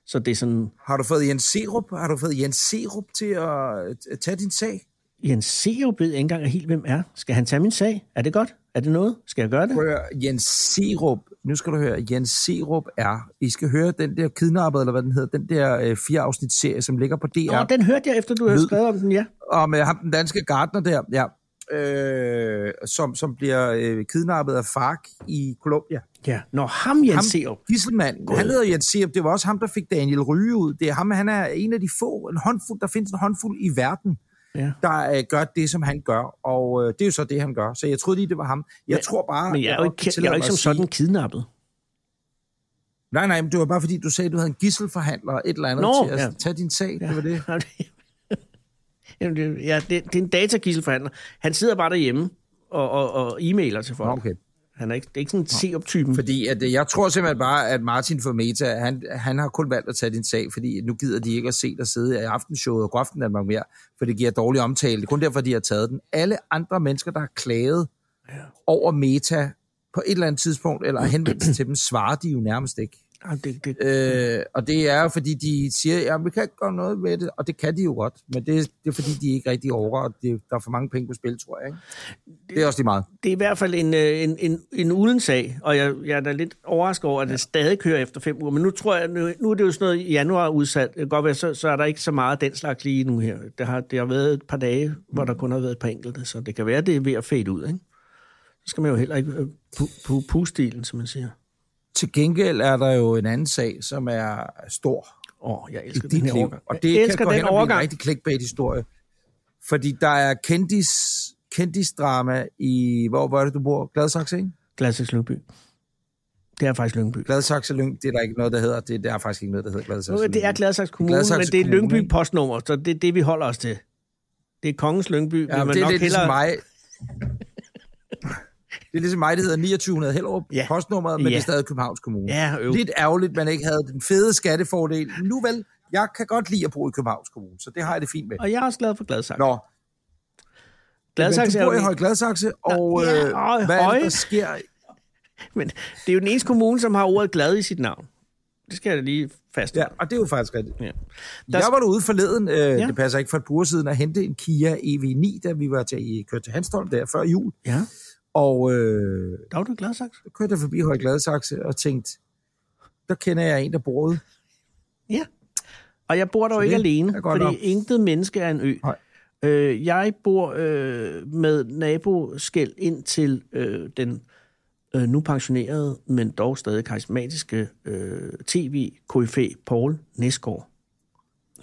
A: Så det er sådan,
B: Har du fået Jens Serup? Har du fået Jens Serup til at, tage din sag?
A: Jens Serup ved ikke engang helt, hvem er. Skal han tage min sag? Er det godt? Er det noget? Skal jeg gøre det?
B: Høre, Jens Serup, nu skal du høre, Jens Serup er, I skal høre den der kidnappet, eller hvad den hedder, den der øh, fire afsnit serie, som ligger på DR,
A: Nå, den hørte jeg efter, du havde skrevet om den, ja.
B: om øh, ham, den danske gartner der, ja, øh, som, som bliver øh, kidnappet af FARC i Colombia.
A: Ja, når ham Jens
B: Ham-
A: Serup.
B: Gisselmanden, han hedder Jens Serup, det var også ham, der fik Daniel Ryge ud. Det er ham, han er en af de få, en håndfuld, der findes en håndfuld i verden,
A: Ja.
B: der øh, gør det, som han gør. Og øh, det er jo så det, han gør. Så jeg troede lige, det var ham. Jeg
A: Men-
B: tror bare...
A: Men jeg er jo ikke, jeg er jo
B: tillade
A: ikke som
B: sige-
A: sådan kidnappet.
B: Nej, nej, men det var bare fordi, du sagde, at du havde en gisselforhandler et eller andet
A: Nå,
B: til at
A: ja.
B: tage din sag. Det var det.
A: Jamen, det, ja, det, det er en datagisselforhandler. Han sidder bare derhjemme og, og, og e-mailer til folk.
B: Okay.
A: Han er ikke, det er ikke sådan en Serup-typen.
B: Fordi at, øh, jeg tror simpelthen bare, at Martin for Meta, han, han har kun valgt at tage din sag, fordi nu gider de ikke at se dig sidde i aftenshowet og gå aften Danmark mere, for det giver dårlig omtale. Det er kun derfor, de har taget den. Alle andre mennesker, der har klaget ja. over Meta på et eller andet tidspunkt, eller henvendt sig til dem, svarer de jo nærmest ikke.
A: Det, det,
B: Øh, og det er jo, fordi de siger, at vi kan ikke gøre noget ved det, og det kan de jo godt, men det, det er fordi, de ikke rigtig overgår, og det, der er for mange penge på spil, tror jeg. Ikke? Det er også lige meget.
A: det er i hvert fald en, øh, en, en, en uden sag, og jeg, jeg er da lidt overrasket over, at det stadig kører efter fem uger. Men nu tror jeg, nu, nu er det jo sådan noget i januar udsat. Det godt være, så, så er der ikke så meget af den slags lige nu her. Det har, det har været et par dage, hvor der kun har været et par enkelte, så det kan være, det er ved at fade ud. Ikke? Så skal man jo heller ikke øh, pu- pu- puste stilen, som man siger.
B: Til gengæld er der jo en anden sag, som er stor
A: Åh, oh, jeg elsker den her
B: liv,
A: overgang.
B: og det
A: jeg
B: kan gå hen og blive en rigtig clickbait-historie. Fordi der er kendis, kendisdrama i, hvor, hvor er det, du bor? Gladsaxe, ikke?
A: Gladsaxe Lyngby. Det er faktisk Lyngby.
B: Gladsaxe Lyng, det er der ikke noget, der hedder. Det, det er faktisk ikke noget, der hedder Gladsaxe
A: Jo, det er Gladsaxe Kommune,
B: Gladsaxe
A: men det er Lyngby
B: ikke?
A: postnummer, så det er det, vi holder os til. Det er Kongens Lyngby.
B: Ja, men det er
A: nok
B: lidt ligesom
A: hellere-
B: mig. Det er ligesom mig, der hedder 2900 Hellerup,
A: Ja.
B: postnummeret, men
A: Ja.
B: det er stadig Københavns Kommune.
A: Ja, øv.
B: Lidt ærgerligt, man ikke havde den fede skattefordel. Nu vel, jeg kan godt lide at bo i Københavns Kommune, så det har jeg det fint med.
A: Og jeg er også glad for Gladsaxe.
B: Nå, men
A: Gladsaxe
B: du
A: er
B: bor i Høje Gladsaxe, og
A: ja,
B: øh,
A: og
B: hvad er
A: Høje.
B: det, der sker?
A: Men det er jo den eneste kommune, som har ordet glad i sit navn. Det skal jeg da lige fast.
B: Ja, og det er jo faktisk rigtigt.
A: Ja.
B: Der... Jeg var derude forleden, øh,
A: Ja.
B: det passer ikke for et par uger siden, at hente en Kia EV9, da vi var til, kørte til Hanstholm der før jul.
A: ja.
B: Og øh,
A: i Gladsaxe.
B: så kørte jeg forbi Høje Gladsaxe og tænkte, der kender jeg en, der bor ude.
A: Ja. Og jeg bor der jo
B: Så
A: ikke alene, fordi
B: nok.
A: intet menneske er en ø.
B: Nej.
A: Øh, jeg bor øh, med naboskæld ind til øh, den øh, nu pensionerede, men dog stadig karismatiske øh, tv koryfæ Paul Næsgaard.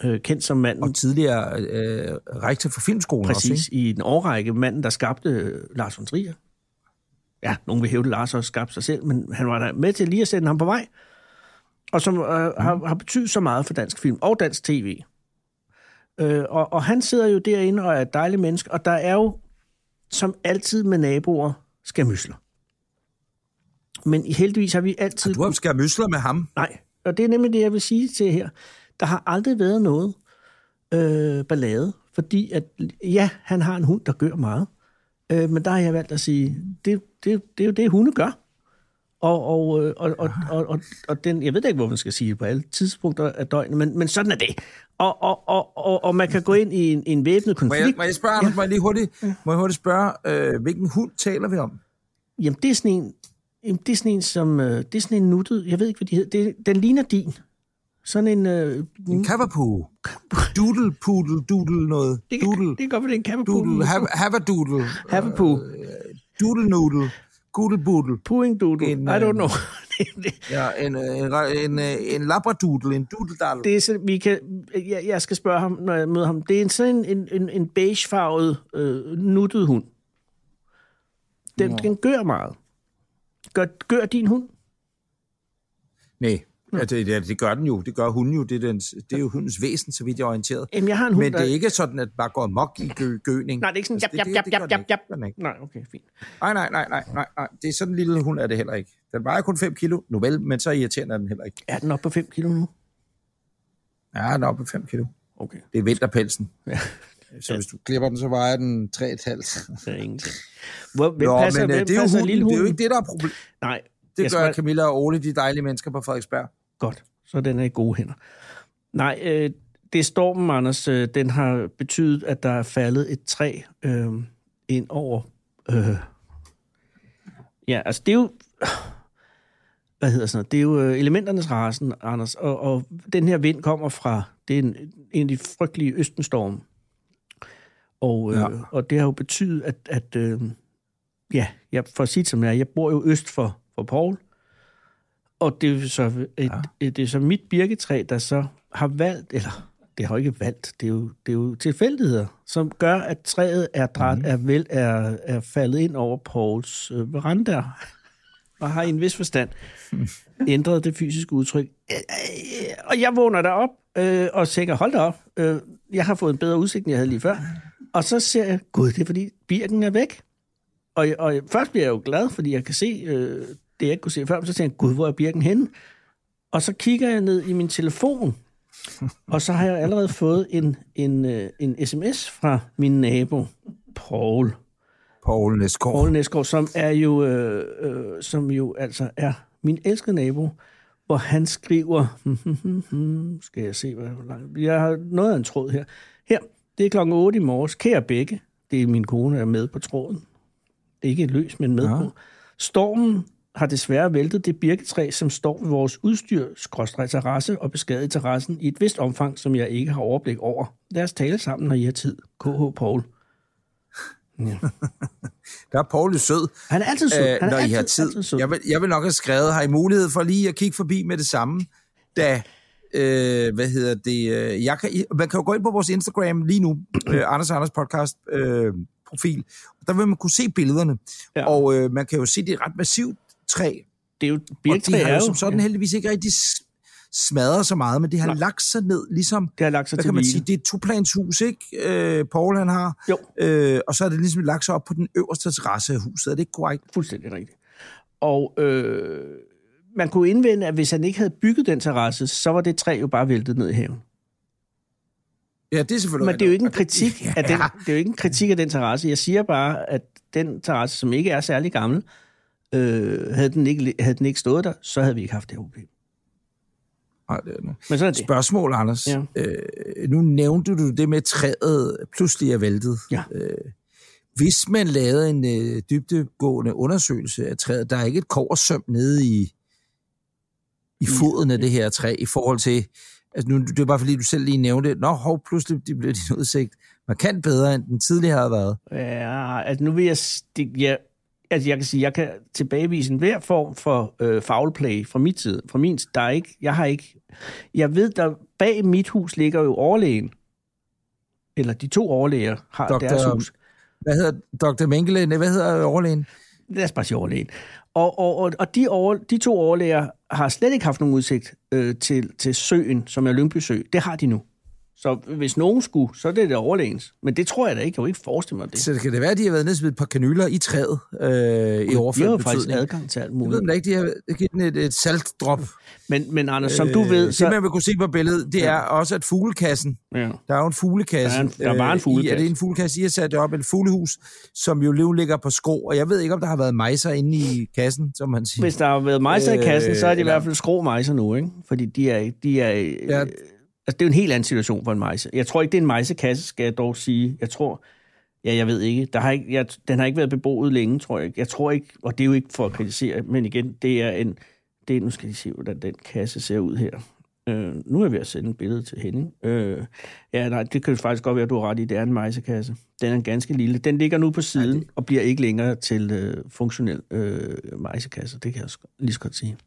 A: Øh, kendt som manden,
B: Og tidligere øh, rektor for Filmskolen
A: præcis
B: også,
A: i den årrække, manden, der skabte øh, Lars von Trier. Ja, nogen vil hævde, Lars også skabte sig selv, men han var der med til lige at sætte ham på vej, og som øh, har, har betydet så meget for dansk film og dansk tv. Øh, og, og han sidder jo derinde og er et dejligt menneske, og der er jo, som altid med naboer, skamysler. Men heldigvis har vi altid...
B: ikke? Du har skal mysler med ham.
A: Nej, og det er nemlig det, jeg vil sige til her. Der har aldrig været noget øh, ballade, fordi at, ja, han har en hund, der gør meget, øh, men der har jeg valgt at sige, det, det, det er jo det, hunde gør. Og, og, øh, og, og, og, og, og den, jeg ved ikke, hvor man skal sige på alle tidspunkter af døgnet, men, men sådan er det. Og, og, og, og, og man kan gå ind i en, en væbnet
B: Må jeg,
A: konflikt.
B: må jeg spørge, ja. må jeg lige hurtigt, må jeg hurtigt spørge, øh, hvilken hund taler vi om?
A: Jamen, det er sådan en, jamen, det er sådan en som, øh, det er sådan en nuttet, jeg ved ikke, hvad de hedder, det, den ligner din. Sådan en, øh,
B: En kavapu. Doodle, poodle, doodle noget.
A: det, kan,
B: Doodle,
A: det kan godt være, det er en
B: doodle,
A: kæmpe
B: have, have a doodle.
A: Havapoo.
B: Doodle noodle. Goodle boodle.
A: Pooing doodle.
B: En,
A: I don't
B: øh,
A: know.
B: Ja, en, øh, en, en, en, labradoodle, en doodle
A: det er sådan, vi kan, jeg, jeg skal spørge ham, når jeg møder ham. Det er en sådan en, en, en beigefarvet, øh, nuttet hund. Den, den gør meget. Gør, gør din hund?
B: Nej, ja, det, det, det, gør den jo. Det gør hunden jo. Det er, dens, det er jo hundens væsen, så vidt jeg er orienteret.
A: Jamen, jeg har en hund,
B: Men det
A: der...
B: er ikke sådan, at bare går mok i gø, gøning.
A: Nej, det er ikke sådan, jap,
B: Altså,
A: jap, jap, jap,
B: den
A: jap, jap.
B: Den ikke.
A: Nej, okay, fint.
B: Nej, nej, nej, nej, nej, nej. Det er sådan en lille hund er det heller ikke. Den vejer kun 5 kilo. Nu vel, men så irriterende er den heller ikke.
A: Er den oppe på 5 kilo nu?
B: Ja, den er oppe på 5 kilo.
A: Okay,
B: Det er vinterpelsen.
A: Ja.
B: Så hvis du klipper den, så vejer den 3,5.
A: det er ingenting. Hvor, hvem
B: Nå,
A: passer,
B: men øh,
A: hvem
B: det er jo hunden. Det er jo ikke det, der er problemet.
A: Nej,
B: Det gør
A: skal-
B: Camilla og Ole, de dejlige mennesker på Frederiksberg.
A: Godt, så den er i gode hænder. Nej, øh, det er stormen, Anders. Øh, den har betydet, at der er faldet et træ øh, ind over... Øh, ja, altså det er jo... Hvad hedder sådan noget? Det er jo øh, elementernes rasen, Anders. Og, og den her vind kommer fra... Det er en, en af de frygtelige østenstorme. Og, øh, ja. Og det har jo betydet, at... at øh, ja, jeg, for at sige det som er, jeg bor jo øst for, for Paul. Og det er jo så, et, ja. det er så mit birketræ, der så har valgt, eller det har jo ikke valgt, det er jo, det er jo tilfældigheder, som gør, at træet er, dræt, mm. er, vel, er, er faldet ind over Pauls øh, veranda, og har i en vis forstand ændret det fysiske udtryk. Øh, øh, Og jeg vågner derop øh, og tænker, hold da op, øh, jeg har fået en bedre udsigt, end jeg havde lige før. Og så ser jeg, gud, det er fordi birken er væk. Og, og først bliver jeg jo glad, fordi jeg kan se øh, det, jeg ikke kunne se før. Så tænker jeg, gud, hvor er birken henne? Og så kigger jeg ned i min telefon, og så har jeg allerede fået en, en, øh, en sms fra min nabo, Paul.
B: Paul Næsgaard.
A: Paul Næsgaard, som er jo, øh, øh, som jo altså er min elskede nabo, hvor han skriver, skal jeg se, hvor langt, jeg har noget af en tråd her. Her, det er klokken 8 i morges. Kære begge, det er min kone, der er med på tråden. Ikke løs, men med
B: Ja.
A: på. Stormen har desværre væltet det birketræ, som står ved vores udstyr, terrasse og beskadiget terrassen i et vist omfang, som jeg ikke har overblik over. Lad os tale sammen, når I har tid. KH Paul. Ja.
B: Der er Paul sød,
A: Han er altid sød.
B: øh,
A: Han er
B: når I
A: altid,
B: har tid.
A: sød.
B: Jeg vil, jeg vil nok have skrevet, har I mulighed for lige at kigge forbi med det samme, da, øh, hvad hedder det, øh, jeg kan, man kan jo gå ind på vores Instagram lige nu, øh, Anders og Anders podcast øh, profil, der vil man kunne se billederne,
A: Ja.
B: og øh, man kan jo se, det er et ret massivt træ,
A: det er jo,
B: og
A: birketræ
B: de har jo som sådan
A: ja.
B: heldigvis ikke rigtig smadret så meget, men det har
A: Nej.
B: lagt sig ned, ligesom,
A: Det har lagt sig
B: hvad kan man
A: hvile.
B: sige, det er et toplanshus, ikke? Øh, Paul han har.
A: Jo.
B: Øh, og så er det ligesom lagt sig op på den øverste terrasse af huset. Er det ikke korrekt?
A: Fuldstændig rigtigt. Og øh, man kunne indvende, at hvis han ikke havde bygget den terrasse, så var det træ jo bare væltet ned i haven.
B: Ja, det er selvfølgelig
A: Men det er jo ikke en kritik af den, det er jo ikke en kritik af den terrasse. Jeg siger bare, at den terrasse, som ikke er særlig gammel, øh, havde, den ikke, havde den ikke stået der, så havde vi ikke haft det her problem.
B: Nej, det er det.
A: Men sådan er det.
B: Spørgsmål, Anders.
A: Ja.
B: Øh, nu nævnte du det med, at træet pludselig er væltet.
A: Ja.
B: Øh, hvis man lavede en øh, dybdegående undersøgelse af træet, der er ikke et koversøm nede i, i foden af det her træ, i forhold til, altså nu, det er bare fordi, du selv lige nævnte, nå, hov, pludselig de blev din udsigt markant bedre, end den tidligere havde været.
A: Ja, altså nu vil jeg... sti- Ja, altså jeg kan sige, jeg kan tilbagevise enhver form for øh, foul play fra mit side. Fra min der er ikke... Jeg har ikke... Jeg ved, der bag mit hus ligger jo overlægen. Eller de to overlæger har
B: Dr.
A: deres hus.
B: Hvad hedder Dr. Mengele? Nej, hvad hedder overlægen?
A: Lad os bare sige overlægen. Og, og, og, og de, over, de to overlæger har slet ikke haft nogen udsigt øh, til, til søen, som er Lyngby Sø. Det har de nu. Så hvis nogen skulle, så er det det overlægens. Men det tror jeg da ikke. Jeg kan jo ikke forestille mig det.
B: Så det kan det være, at de har været nede og smidt et par kanyler i træet øh, i
A: de har
B: overført
A: jo faktisk adgang til alt
B: Jeg ved
A: muligt.
B: man da ikke, de har givet den et, et saltdrop.
A: Men, men Anders, som du ved,
B: Øh,
A: så...
B: Det, man vil kunne se på billedet, det er også, at fuglekassen,
A: Ja.
B: der er jo en fuglekasse.
A: Der er en- der var en
B: øh, I,
A: fuglekasse.
B: er det en fuglekasse? I har sat op, et fuglehus, som jo ligger på skrå, og jeg ved ikke, om der har været mejser inde i kassen, som man siger.
A: Hvis der har været mejser i kassen, så er det i
B: eller-
A: hvert fald skrå mejser nu, ikke? Fordi de er... De er
B: Ja.
A: Altså, det er jo en helt anden situation for en mejse. Jeg tror ikke, det er en mejsekasse, skal jeg dog sige. Jeg tror... Ja, jeg ved ikke. Der har ikke jeg, den har ikke været beboet længe, tror jeg. Jeg tror ikke, og det er jo ikke for at kritisere, men igen, det er en... Det er, nu skal I se, hvordan den kasse ser ud her. Øh, nu er jeg ved at sende et billede til Henning. Øh, ja, nej, det kan faktisk godt være, at du har ret i. Det er en mejsekasse. Den er ganske lille. Den ligger nu på siden ja, og bliver ikke længere til øh, funktionel øh, mejsekasse. Det kan jeg lige så godt sige.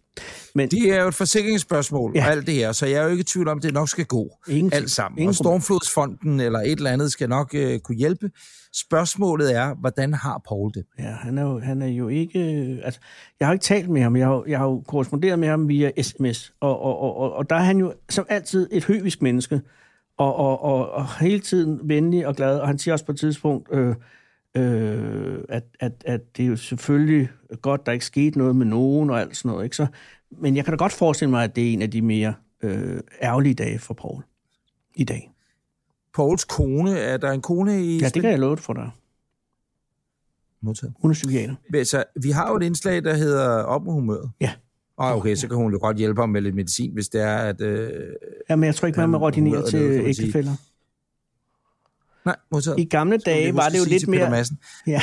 A: Men
B: Det er jo et forsikringsspørgsmål,
A: Ja.
B: ja. alt det her, så jeg er jo ikke i tvivl om, at det nok skal gå.
A: Ingenting.
B: Alt sammen.
A: Ingen
B: og Stormflodsfonden eller et eller andet skal nok øh, kunne hjælpe. Spørgsmålet er, hvordan har Paul det?
A: Ja, han er jo, han er jo ikke... øh, Altså, jeg har ikke talt med ham. Jeg har, jeg har jo korresponderet med ham via sms. Og, og, og, og, og der er han jo som altid et høvisk menneske. Og, og, og, og hele tiden venlig og glad. Og han siger også på et tidspunkt, øh, øh, at, at, at det er jo selvfølgelig godt, der ikke skete noget med nogen og alt sådan noget. Ikke? Så, men jeg kan da godt forestille mig, at det er en af de mere øh, ærgerlige dage for Paul i dag.
B: Pauls kone, er der en kone i
A: Ja, det kan jeg love for dig.
B: Modtaget.
A: Hun er psykiater.
B: Så vi har jo et indslag, der hedder Op med humøret.
A: Ja.
B: Og okay, så kan hun jo godt hjælpe ham med lidt medicin, hvis det er, at... Øh...
A: Jamen, jeg tror ikke, man må ordinere
B: er
A: til ægtefælder.
B: Nej, modtaget.
A: I gamle dage var det jo lidt mere... Ja,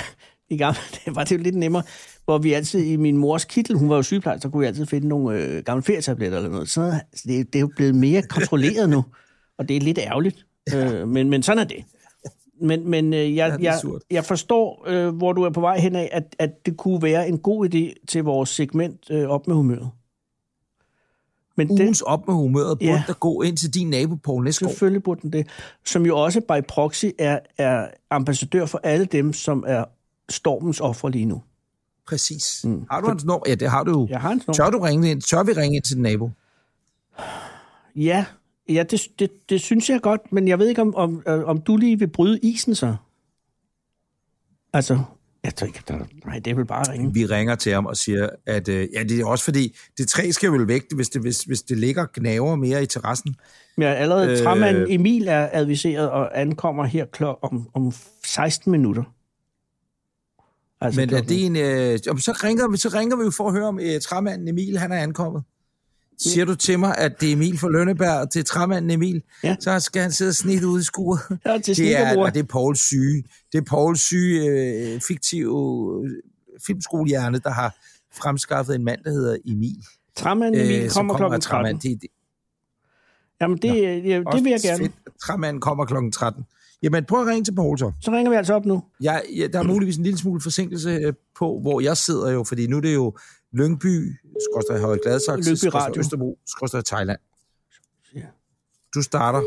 A: i gamle dage var det jo lidt nemmere, hvor vi altid i min mors kittel, hun var jo sygeplejerske, så kunne vi altid finde nogle øh, gamle ferietabletter eller noget. Så det, er- det er jo blevet mere kontrolleret nu, og det er lidt ærgerligt. Øh, men, men sådan er det. Men, men øh, jeg,
B: er
A: jeg, jeg forstår, øh, hvor du er på vej hen af, at, at det kunne være en god idé til vores segment øh, op med humøret. Men det,
B: Ugens Op med humøret burde
A: Ja.
B: der gå ind til din nabo, Poul Næsgaard.
A: Selvfølgelig burde den det. Som jo også by proxy er, er ambassadør for alle dem, som er stormens ofre lige nu.
B: Præcis. Mm. Har du hans nummer? Ja, det har du jo.
A: Jeg har hans nummer.
B: Tør du ringe ind? Tør vi ringe ind til din nabo?
A: Ja, ja det, det, det synes jeg godt, men jeg ved ikke, om, om, om du lige vil bryde isen så. Altså, jeg tror ikke, der, nej, det er vel bare ringe.
B: Vi ringer til ham og siger, at øh, ja, det er også fordi, det træ skal vel væk, hvis det, hvis, hvis det ligger gnaver mere i terrassen.
A: Men allerede
B: Øh.
A: træmanden Emil er adviseret og ankommer her klok om, om 16 minutter. Altså
B: Men er
A: klokken-
B: det en, øh, så, ringer vi, så ringer vi jo for at høre, om øh, træmanden Emil han er ankommet. Siger du til mig, at det er Emil fra Lønneberg til træmanden Emil,
A: Ja.
B: så skal han sidde snit ude i skuret.
A: Ja, til
B: Det er, og det er Pauls syge. Det er Pauls syge, øh, fiktive øh, filmskolehjerne, der har fremskaffet en mand, der hedder Emil.
A: Træmanden Emil
B: øh, som
A: kommer klokken
B: af træmand.
A: 13.
B: Det, det,
A: Jamen, det, ja, det vil jeg gerne.
B: Fedt. Træmanden kommer klokken 13. Jamen, prøv at ringe til Paul så.
A: Så ringer vi altså op nu.
B: Jeg, ja, der er muligvis en lille smule forsinkelse øh, på, hvor jeg sidder jo, fordi nu er det jo Lyngby, skorstræk Høje Gladsaxe, skorstræk
A: Radio.
B: Østerbro, skorstræk Thailand.
A: Ja.
B: Du starter.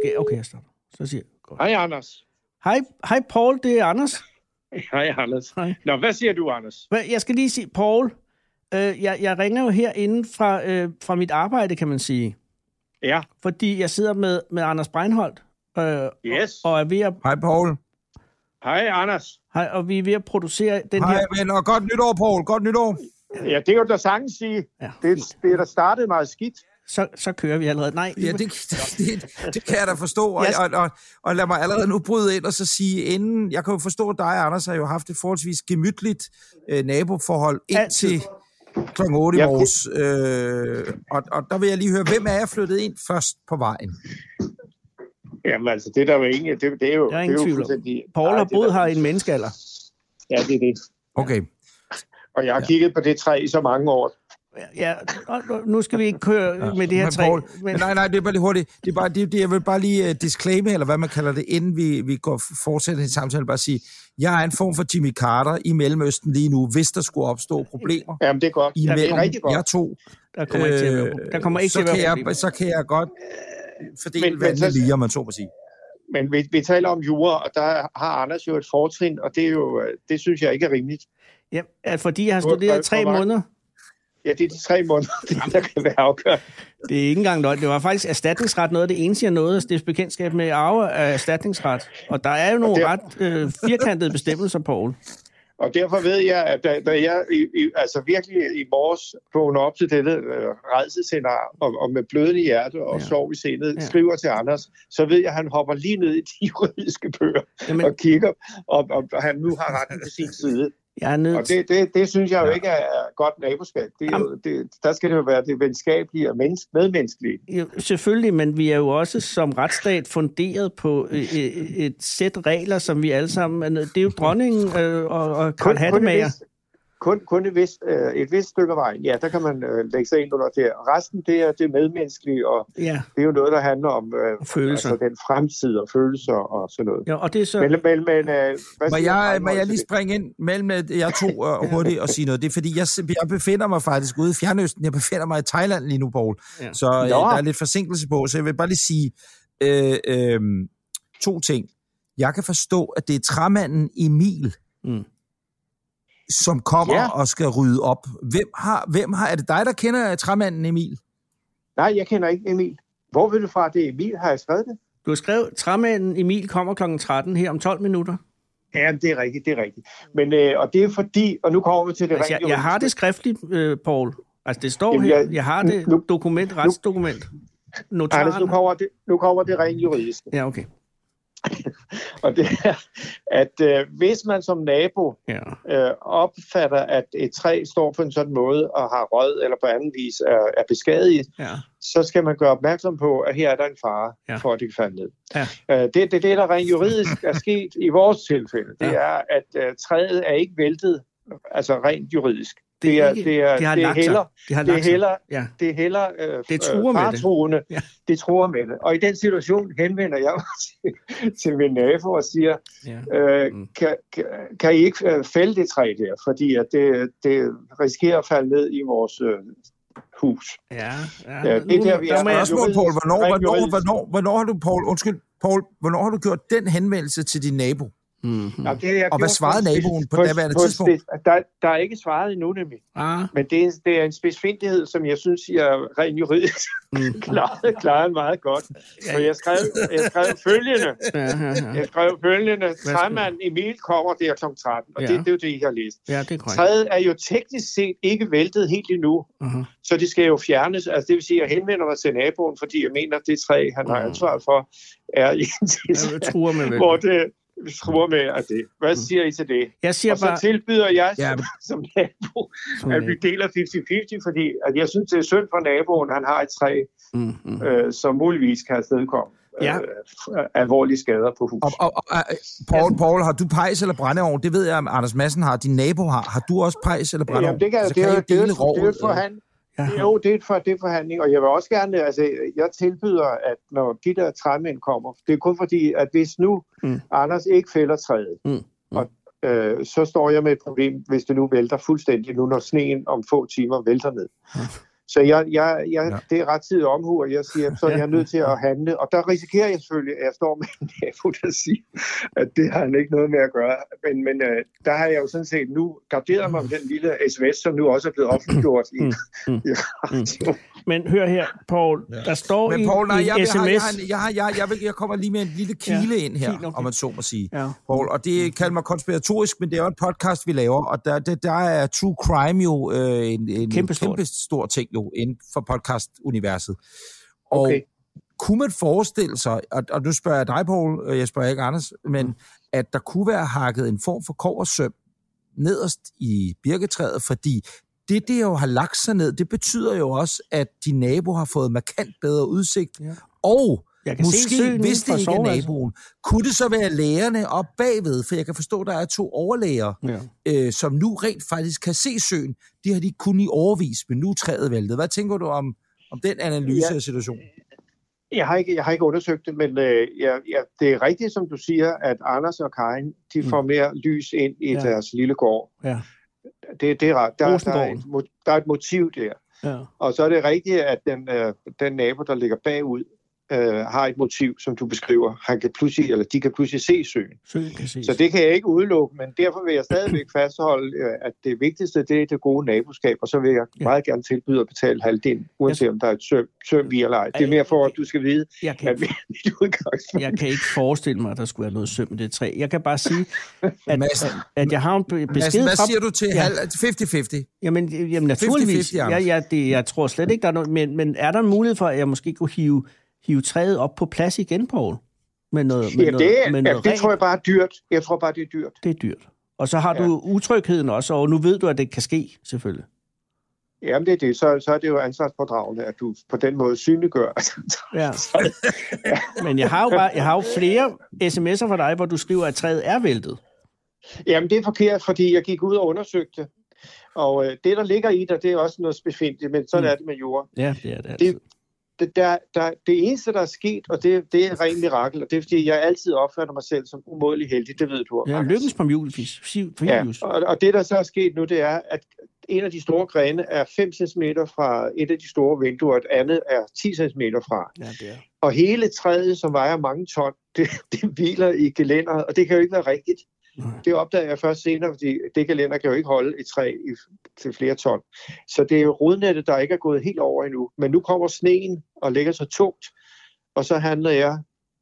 A: Skal jeg? Okay, jeg stopper. Så siger jeg. Godt.
D: Hej, Anders.
A: Hej, hej Paul, det er Anders.
D: Hej, Anders.
A: Hej.
D: Nå, hvad siger du, Anders?
A: Jeg skal lige sige, Paul, øh, jeg, jeg ringer jo herinde fra, øh, fra mit arbejde, kan man sige.
D: Ja,
A: Fordi jeg sidder med, med Anders Breinholt, øh,
D: yes.
A: og er ved at,
B: Hej, Paul.
D: Hej, Anders.
A: hej, og vi er ved at producere den
B: Hej,
A: her...
B: ven, og godt nytår, Paul. Godt nytår.
D: Ja, det kan du da sagtens sige.
A: Ja,
D: Det, det er der startet meget skidt.
A: så, så kører vi allerede. Nej,
B: Ja, det, det, det kan jeg da forstå. Og, og, og, og lad mig allerede nu bryde ind og så sige, inden... Jeg kan jo forstå, at dig og Anders har jo haft et forholdsvis gemytligt øh, naboforhold indtil kl. 8 i morges. Øh, og, og der vil jeg lige høre, hvem er jeg flyttet ind først på vejen?
D: Jamen altså, det er der jo ingen... Det, det er jo,
A: Der er
D: det
A: ingen
D: jo
A: tvivl Paul har
D: er
A: boet her i en menneskealder.
D: Ja, det er det.
B: Okay.
D: Og jeg har kigget på det træ i så mange år.
A: Ja, og nu skal vi ikke køre ja, med det her
B: men
A: træ.
B: Paul,
A: Men,
B: men nej, nej, det er bare lige hurtigt. Det er bare, det, det, jeg vil bare lige uh, disclaimer, eller hvad man kalder det, inden vi, vi går fortsætter en samtale, bare sige, jeg er en form for Jimmy Carter i Mellemøsten lige nu, hvis der skulle opstå problemer
D: Jamen, det er godt. Ja, det
B: imellem
D: er rigtig godt.
B: jer to.
A: der kommer ikke til at være,
B: Øh,
A: der kommer ikke
B: så
A: til at være
B: kan
A: problemer.
B: jeg, Så kan jeg godt fordele
D: Men-
B: men,
D: men
B: vandene lige, om man så må sige.
D: Men vi, vi taler om jura, og der har Anders jo et fortrin, og det, er jo, øh, det synes jeg ikke er rimeligt.
A: Ja, fordi jeg har studeret tre måneder.
D: Ja, det er de tre måneder, der kan være afgørende.
A: Det er ikke engang løgn. Det var faktisk erstatningsret noget af det eneste, jeg nåede stifte bekendtskab med arve af erstatningsret. Og der er jo nogle
D: det-
A: ret øh, firkantede bestemmelser, Paul.
D: Og derfor ved jeg, at da, da jeg i, i, altså virkelig i morges vågner op til dette øh, redselscenarie, og, og med blødende hjerte og
A: Ja.
D: sorg i sindet,
A: Ja.
D: skriver til Anders, så ved jeg, at han hopper lige ned i de juridiske bøger
A: Jamen,
D: og kigger, og, og, og han nu har retten på sin side.
A: Jeg er nødt
D: Og det, det, det synes jeg jo ikke er godt naboskab. Det er jo, det, der skal det jo være det venskabelige og menneske, medmenneskelige.
A: Jo, selvfølgelig, men vi er jo også som retsstat funderet på øh, øh, et sæt regler, som vi alle sammen... er nødt- Det er jo dronningen øh, og, og Karl
D: et
A: Hattemager.
D: vist, kun, kun et, vist, øh, et vist stykke af vejen, ja, der kan man øh, lægge sig ind under det. Resten, det er det medmenneskelige, og
A: Ja,
D: det er jo noget, der handler om øh,
A: følelser.
D: altså den fremtid og følelser og sådan noget.
A: ja, og det er så...
D: Men, men, men øh, hvad
B: Må jeg, må jeg lige springe ind mellem øh, jer to uh, hurtigt og sige noget? Det er fordi, jeg, jeg befinder mig faktisk ude i Fjernøsten. Jeg befinder mig i Thailand lige nu, Paul.
A: Ja.
B: Så øh, der er lidt forsinkelse på, så jeg vil bare lige sige øh, øh, to ting. Jeg kan forstå, at det er træmanden Emil,
A: Mm.
B: Som kommer
D: Ja.
B: og skal rydde op. Hvem har, hvem har, er det dig, der kender træmanden Emil?
D: Nej, jeg kender ikke Emil. Hvor vil du fra, det er Emil? Har jeg skrevet det?
A: Du har skrevet, træmanden Emil kommer kl. 13 her om 12 minutter.
D: Ja, det er rigtigt, det er rigtigt. Men, øh, og det er fordi, og nu kommer vi til det
A: Altså, jeg,
D: rent
A: jeg har det skriftligt, øh, Paul. Altså, det står
D: Jamen,
A: her.
D: jeg-
A: Jeg har det
D: nu-
A: dokument, retsdokument.
D: Anders, nu kommer det, nu kommer det rent juridiske.
A: Ja, okay.
D: Og det er, at øh, hvis man som nabo
A: Ja.
D: øh, opfatter, at et træ står på en sådan måde og har rød eller på anden vis er, er beskadiget,
A: Ja.
D: så skal man gøre opmærksom på, at her er der en fare
A: Ja.
D: for, at det kan falde ned.
A: Ja.
D: Øh, det, det, det, der rent juridisk er sket i vores tilfælde, det
A: Ja.
D: er, at øh, træet er ikke væltet, altså rent juridisk.
A: Det,
D: Det
A: er
D: er, det er,
A: det har
D: det er heller,
A: Det har
D: det er heller,
A: Ja.
D: det er heller øh,
A: Det truer med det. Ja.
D: Det truer med det. Og i den situation henvender jeg mig til, til min nabo og siger,
A: Ja.
D: øh,
A: Mm.
D: kan, kan, kan I ikke øh, fælde det træ der? Fordi at det, det risikerer at falde ned i vores øh, hus.
A: Ja, ja.
D: Ja, det er der, vi er.
B: Spørgsmål. Hvornår, hvornår,
D: juridisk.
B: hvornår, hvornår har du, Paul, undskyld, Paul, hvornår har du gjort den henvendelse til din nabo?
A: Mm-hmm.
D: Ja, det har jeg
B: Og hvad svarede
D: på en
B: naboen
D: spids-
B: på daværende
D: en
B: tidspunkt?
D: spids- Der, der er ikke svaret endnu nemlig.
A: ah,
D: Men det er, det er en spidsfindighed, som jeg synes, jeg rent juridisk
A: mm.
D: klarede, klarede meget godt. For jeg skrev, jeg skrev følgende.
A: ja, ja, ja.
D: Jeg skrev følgende. Træmand Emil kommer der kl. 13. Og
A: Ja.
D: det, det er jo det, I har læst.
A: ja, det er korrekt.
D: Træet er jo teknisk set ikke væltet helt endnu.
A: Uh-huh.
D: Så det skal jo fjernes. Altså det vil sige, at jeg henvender mig til naboen, fordi jeg mener, at det træ, han har
A: Mm.
D: ansvar for, er i en tilstand,
A: med
D: hvor det truer med at det. Hvad siger I til det?
A: Jeg siger
D: Og så
A: bare...
D: tilbyder jeg
B: Ja.
D: som, som nabo,
A: Som
D: at vi deler 50-50, fordi at jeg synes, det er synd for naboen. Han har et træ,
A: Mm, mm.
D: øh, som muligvis kan afstedkomme
A: Ja.
D: øh, alvorlige skader på hus.
B: Og, og, og, og, Paul, Paul, har du pejs eller brændeovn? Det ved jeg, at Anders Madsen har. Din nabo har. Har du også pejs eller brændeovn?
D: Jamen, det, kan,
B: Altså,
D: det, jo- det, det er jo
B: rovet,
D: et forhandling.
A: Ja.
D: Jo, det er, for, det er forhandling, og jeg vil også gerne, altså, jeg tilbyder, at når de der træmænd kommer, det er kun fordi, at hvis nu
A: Mm.
D: mm. Anders ikke fælder træet,
A: Mm. Mm.
D: og, øh, så står jeg med et problem, hvis det nu vælter fuldstændig, nu når sneen om få timer vælter ned.
A: Ja.
D: Så jeg, jeg, jeg,
B: Ja.
D: det er ret tid omhu, og jeg siger, så er jeg nødt til at handle. Og der risikerer jeg selvfølgelig, at jeg står med en nabo, der siger, at det har han ikke noget med at gøre. Men, men øh, der har jeg jo sådan set nu garderet mig med den lille sms, som nu også er blevet offentliggjort i,
A: Mm, mm,
D: i radio.
A: Men hør her, Paul.
B: Ja.
A: Der står
B: Men
A: i,
B: Paul, nej,
A: i
B: jeg, vil,
A: sms...
B: har, jeg, har, jeg, har, jeg, jeg, vil, jeg kommer lige med en lille kile
A: Ja,
B: ind her,
A: fint, okay.
B: om man så må sige.
A: Ja.
B: Paul, og det kalder mig konspiratorisk, men det er jo en podcast, vi laver, og der, der, der er true crime jo øh, en, en
A: Kæmpestort.
B: kæmpe stor ting jo inden for podcast-universet. Og
D: Okay.
B: kunne man forestille sig, og, og nu spørger jeg dig, Paul, og jeg spørger ikke Anders, men
A: Mm.
B: at der kunne være hakket en form for koversøm nederst i birketræet, fordi det, det jo har lagt sig ned, det betyder jo også, at din nabo har fået markant bedre udsigt,
A: Ja.
B: og
A: Jeg kan se
B: Måske,
A: søen
B: hvis det ikke er naboen, kunne det så være lægerne op bagved? For jeg kan forstå, at der er to overlæger,
A: Ja.
B: øh, som nu rent faktisk kan se søen. Det har de kun i overvis, men nu er træet væltet. Hvad tænker du om, om den analyse
D: Ja.
B: af situationen?
D: Jeg har ikke, jeg har ikke undersøgt det, men øh, jeg, jeg, det er rigtigt, som du siger, at Anders og Karin, de
A: Mm.
D: får mere lys ind i
A: Ja.
D: deres lille gård.
A: Ja.
D: Det, det er ret. Der, der, er et, der er et motiv der.
A: Ja.
D: Og så er det rigtigt, at den, øh, den nabo, der ligger bagud, øh, har et motiv, som du beskriver. Han kan pludselig, eller de kan pludselig se søen.
A: Søen kan ses.
D: Så det kan jeg ikke udelukke, men derfor vil jeg stadigvæk fastholde, øh, at det vigtigste det er det gode naboskab, og så vil jeg
A: Ja.
D: meget gerne tilbyde at betale halvdelen, uanset om der er et søm, søm i eller ej. Det er mere for, at du skal vide,
A: jeg, kan,
D: at vi udgangspunkt.
A: jeg kan ikke forestille mig, at der skulle være noget søm i det træ. Jeg kan bare sige, at,
B: Madsen,
A: at, at jeg har en be- besked
B: Madsen, hvad siger du til
A: Ja.
B: halv- 50-50?
A: Jamen, jamen naturligvis.
B: 50-50,
A: ja,
B: Anders.
A: ja, det, jeg tror slet ikke, der er noget... Men, men er der en mulighed for, at jeg måske kunne hive, hive træet op på plads igen, Poul? Med noget, med
D: Ja,
A: noget,
D: det,
A: med
D: ja,
A: noget
D: det
A: rent?
D: tror jeg bare er dyrt. Jeg tror bare, det er dyrt.
A: Det er dyrt. Og så har
D: Ja.
A: du utrygheden også, og nu ved du, at det kan ske, selvfølgelig.
D: Jamen, det er det. Så, så er det jo ansvarspådragende, at du på den måde synliggør.
A: Ja. Men jeg har jo, bare, jeg har jo flere sms'er fra dig, hvor du skriver, at træet er væltet.
D: Jamen, det er forkert, fordi jeg gik ud og undersøgte det. Og øh, det, der ligger i dig, det er også noget specifikt, men sådan
A: mm.
D: er det med jord.
A: Ja, det er det altid.
D: Det, der, der, det eneste, der er sket, og det, det er rent mirakel, og det er, fordi jeg altid opfatter mig selv som umådelig heldig, det ved du.
A: Ja, lykkens på julefis.
D: Ja, og, og det, der så er sket nu, det er, at en af de store grene er 5 cm fra et af de store vinduer, og et andet er 10 cm fra.
A: Ja, det er.
D: Og hele træet, som vejer mange ton, det, det hviler i gelænderet, og det kan jo ikke være rigtigt. Det opdager jeg først senere, fordi det kalender kan jo ikke holde et træ i, til flere ton. Så det er jo rodnettet, der ikke er gået helt over endnu. Men nu kommer sneen og lægger sig tungt, og så handler jeg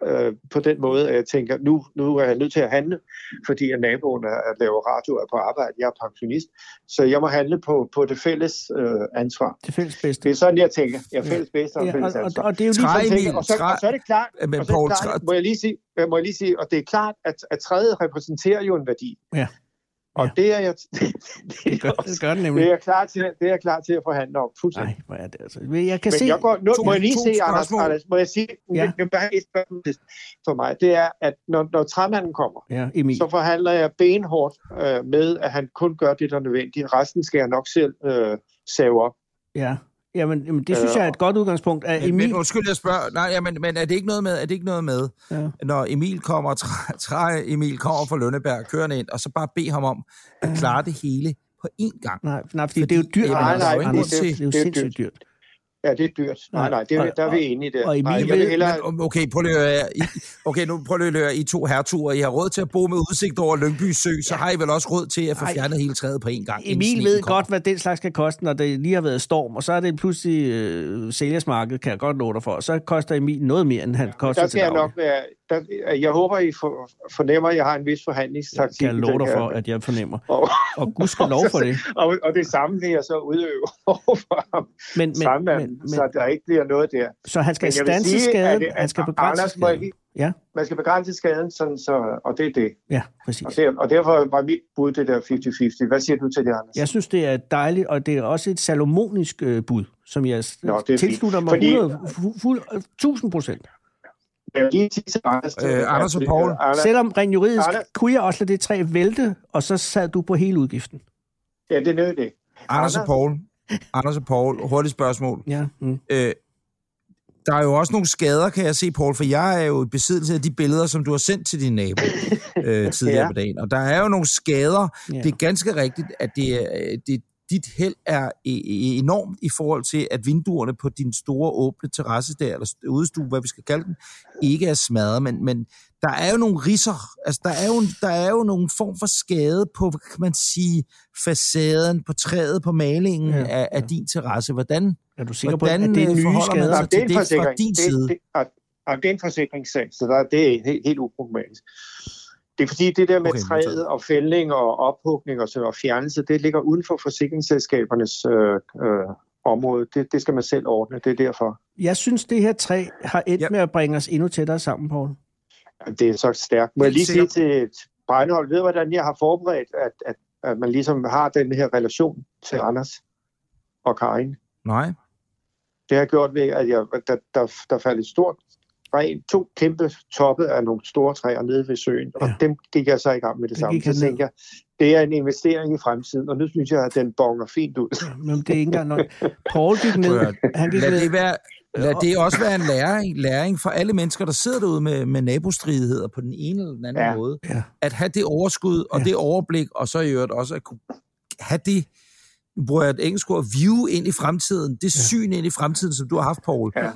D: øh, på den måde, at jeg tænker, nu, nu er jeg nødt til at handle, fordi at naboen er, at lave radio er på arbejde, jeg er pensionist, så jeg må handle på, på det fælles øh, ansvar.
A: Det fælles bedste.
D: Det er sådan, jeg tænker. Jeg er fælles bedste og
A: Ja,
D: fælles
A: og, og,
D: ansvar.
A: og det er jo lige
B: Træ-
D: Så
A: for,
D: tænker,
B: Emil,
D: og, så, og så er det klart,
B: Men
D: og så er det klart må, jeg lige sige, må jeg lige sige, og det er klart, at, at træet repræsenterer jo en værdi.
A: Ja.
D: Og
A: Ja.
D: det er jeg, det,
A: det, gør, det gør det
D: det
A: nemlig.
D: er jeg klar til, det er jeg klar til at forhandle om. Fuldstændig.
A: Nej, hvor er det altså. Men Jeg kan
D: Men
A: se...
D: jeg går, nu,
B: To-
D: må jeg lige
B: to
D: se, Anders. Anders, må jeg sige,
A: Ja.
D: det er et spørgsmål for mig, det er, at når, når træmanden kommer,
A: Ja, Emil.
D: så forhandler jeg benhårdt øh, med, at han kun gør det, der er nødvendigt. Resten skal jeg nok selv øh, save op.
A: Ja. Jamen, jamen, det synes
D: Øh,
A: jeg er et godt udgangspunkt.
B: Men,
A: Emil...
B: men undskyld, jeg spørger. Nej, ja, men, er det ikke noget med, er det ikke noget med
A: Ja.
B: når Emil kommer, træ, Emil kommer fra Lønneberg, kørende ind, og så bare bede ham om at klare det hele på én gang?
A: Nej, nej, fordi,
B: Fordi-
A: det er jo dyrt.
B: Nej,
A: Anders.
D: nej,
A: Anders,
B: det-
A: det, er jo
D: det er
A: sindssygt dyrt.
D: Ja, det er dyrt. Nej,
A: Nej,
D: det,
A: og-
D: der er vi enige der.
A: og Emil
D: nej, jeg vil hellere,
B: Men, okay, prøv lige at høre. I, okay, nu prøv lige at høre. I to hertuger, I har råd til at bo med udsigt over Lyngby Sø, så har I vel også råd til at få
A: Ej.
B: fjernet hele træet på én gang.
A: Emil ved
B: kommer.
A: godt, hvad den slags kan koste, når det lige har været storm, og så er det pludselig øh, sælgersmarked, kan jeg godt love dig for. Og så koster Emil noget mere, end han koster
D: der
A: til
D: skal jeg
A: daglig.
D: nok være... Der, jeg håber, I for, fornemmer, at jeg har en vis forhandlingstaktik.
A: Kan jeg
D: i
A: love dig for, at jeg fornemmer.
D: Og,
A: Og gud skal lov for det.
D: og, og det samme vil jeg så udøve over for ham,
A: Men, men,
D: men,
A: men, men,
D: så der ikke bliver noget der.
A: så han skal stanse
D: sige,
A: skaden,
D: at- at
A: han skal begrænse
D: Anders,
A: skaden. Ja,
D: Man skal begrænse skaden, sådan så, og det er det.
A: ja, præcis.
D: Og, der, og derfor var mit bud det der 50-50. Hvad siger du til det, Anders?
A: Jeg synes, det er dejligt, og det er også et salomonisk øh, bud, som jeg
D: Nå,
A: Nå,
D: det er fint.
A: tilslutter mig
D: Fordi-
A: 100, fu- fuld, 1000 procent.
D: Lige til Anders,
B: Øh, Anders og Poul.
D: Anders,
A: Selvom rent juridisk
D: Arne-
A: kunne jeg også lade det træ vælte, og så sad du på hele udgiften.
D: ja, det er nødt det.
B: Anders og Paul. Anders og Paul, hurtigt spørgsmål.
A: Ja, mm.
B: Øh, der er jo også nogle skader, kan jeg se, Paul, for jeg er jo i besiddelse af de billeder, som du har sendt til din nabo øh, tidligere
D: Ja.
B: på dagen. Og der er jo nogle skader.
A: Ja.
B: Det er ganske rigtigt, at det er, det, dit held er e- e- enormt i forhold til, at vinduerne på din store åbne terrasse der, eller udstue, hvad vi skal kalde den, ikke er smadret, men, men der er jo nogle risser, altså der er jo, der er jo nogle form for skade på, hvad kan man sige, facaden, på træet, på malingen
A: Ja,
B: ja, af, af din terrasse. Hvordan,
A: Er du sikker på,
B: hvordan
A: at det er nye skader?
B: sig
D: det er
B: til
D: en
B: det fra
D: forsikring.
B: din
D: det,
B: side?
D: Det, det, og det er en forsikringssag, så der, det er helt, helt uproblematisk. Det er fordi, det der med
B: Okay,
D: træet og fældning og ophugning og, så, og fjernelse, det ligger uden for forsikringsselskabernes øh, øh, område. Det, det skal man selv ordne, det er derfor.
A: Jeg synes, det her træ har endt
B: Ja.
A: med at bringe os endnu tættere sammen, Poul.
D: Det er så stærkt. Må jeg lige sige til Breinholt, ved du, hvordan jeg har forberedt, at, at, at man ligesom har den her relation til Anders og Karin?
B: Nej.
D: Det har jeg gjort ved, at jeg, der, der, der faldt et stort ren, to kæmpe toppe af nogle store træer nede ved søen, og
A: Ja.
D: dem gik jeg så i gang med det
A: Der
D: samme. Så tænkte jeg, det er en investering i fremtiden, og nu synes jeg, at den bonger fint ud.
A: Men det er ikke engang nok. Paul gik ned. Han gik
B: Lad
A: ned.
B: det, være, lad det også være en læring, læring for alle mennesker, der sidder derude med, med nabostridigheder på den ene eller den anden
D: Ja.
B: måde.
A: Ja.
B: At have det overskud og
A: Ja.
B: det overblik, og så i øvrigt også at kunne have det, nu bruger jeg et engelsk ord, view ind i fremtiden, det ja. syn ind i fremtiden, som du har haft, Paul.
D: Ja.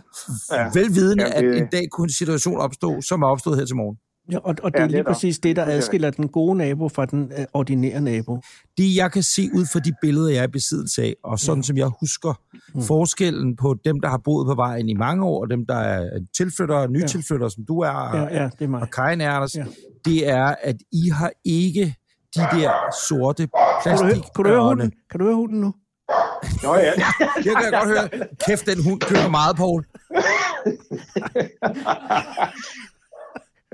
D: Ja.
B: Velvidende,
D: Ja, det-
B: at en dag kunne en situation opstå, som er opstået her til morgen.
A: Ja, og, og det
D: Ja,
A: er lige præcis det, der
D: er
A: adskiller den gode nabo fra den øh, ordinære nabo.
B: Det, jeg kan se ud fra de billeder, jeg er i besiddelse af, og sådan som jeg husker
A: Mm.
B: forskellen på dem, der har boet på vejen i mange år, og dem, der er tilflyttere, nytilflyttere, som du er,
A: Ja, ja, det er mig.
B: og Karin er, Anders,
A: Ja.
B: ja. det er, at I har ikke de der sorte
A: Kan du, høre, kan du høre hunden? Kan du høre hunden nu?
D: Nå ja,
B: Det kan jeg godt høre. Kæft, den hund kører meget, Paul.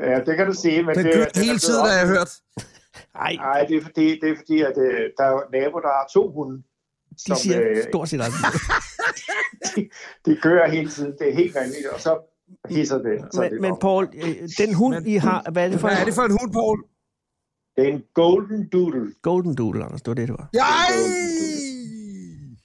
D: ja, det kan du sige. Men
B: Den
D: det, er
B: hele tiden, har jeg hørt.
A: Nej,
D: Nej, det er fordi, det er fordi at øh, der er naboer, der har to hunde.
A: de
D: Som,
A: siger
D: øh,
A: stort set aldrig.
D: de, de kører hele tiden. Det er helt vanvittigt, og så hisser det. Så det
A: Men, men
D: op.
A: Paul, øh, den hund,
B: Men-
A: I har, hvad er det for
B: Hvad er det for en hund, Paul?
D: Det er en golden doodle.
A: Golden Doodle, Anders, det var det, det var.
B: Ej!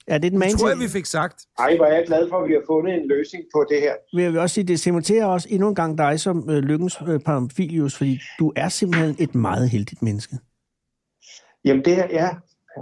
A: Er det den man
B: Det tror jeg, vi fik sagt.
D: Ej, hvor er jeg glad for, at vi har fundet en løsning på det her.
A: Vil jeg også sige, det cementerer også endnu en gang dig som øh, lykkens øh, Pamphilius, fordi du er simpelthen et meget heldigt menneske.
D: Jamen det her, ja,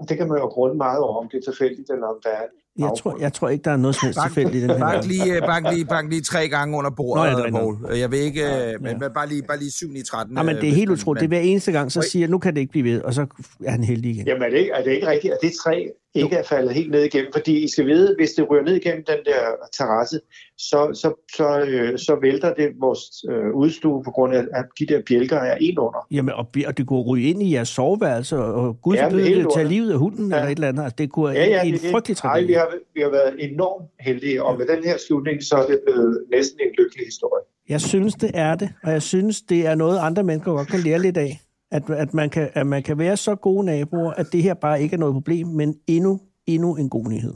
D: det kan man jo grunde meget over, om det er tilfældigt, eller om der er
A: Jeg tror, jeg tror ikke, der er noget som helst tilfældigt i den her
B: bank, lige, øh, bank, lige, bank lige tre gange under bordet,
A: Nå, ja, det er
B: Paul. Jeg vil ikke, øh, men,
A: Ja.
B: men bare lige, bare lige 7 i 13.
A: Nej, men det er
B: øh,
A: helt utroligt. Det er hver eneste gang, så siger jeg, nu kan det ikke blive ved, og så er han heldig igen.
D: Jamen er det, ikke, er det ikke rigtigt, at det træ ikke er faldet helt ned igennem? Fordi I skal vide, hvis det ryger ned igennem den der terrasse, så, så, så, øh, så vælter det vores øh, udstue på grund af, at de der bjælker er ind under.
A: Jamen, og, og det kunne ryge ind i jeres soveværelse, og, gud
D: Ja, helt
A: det, tage livet af hunden
D: Ja.
A: eller et eller andet. Altså, det kunne
D: Ja, ja,
A: en
D: det,
A: frygtelig
D: Ej, vi
A: tragedie.
D: har, vi har været enormt heldige, og med den her slutning, så er det blevet næsten en lykkelig historie.
A: Jeg synes, det er det, og jeg synes, det er noget, andre mennesker godt kan lære lidt af. At, at, man kan, at man kan være så gode naboer, at det her bare ikke er noget problem, men endnu, endnu en god nyhed.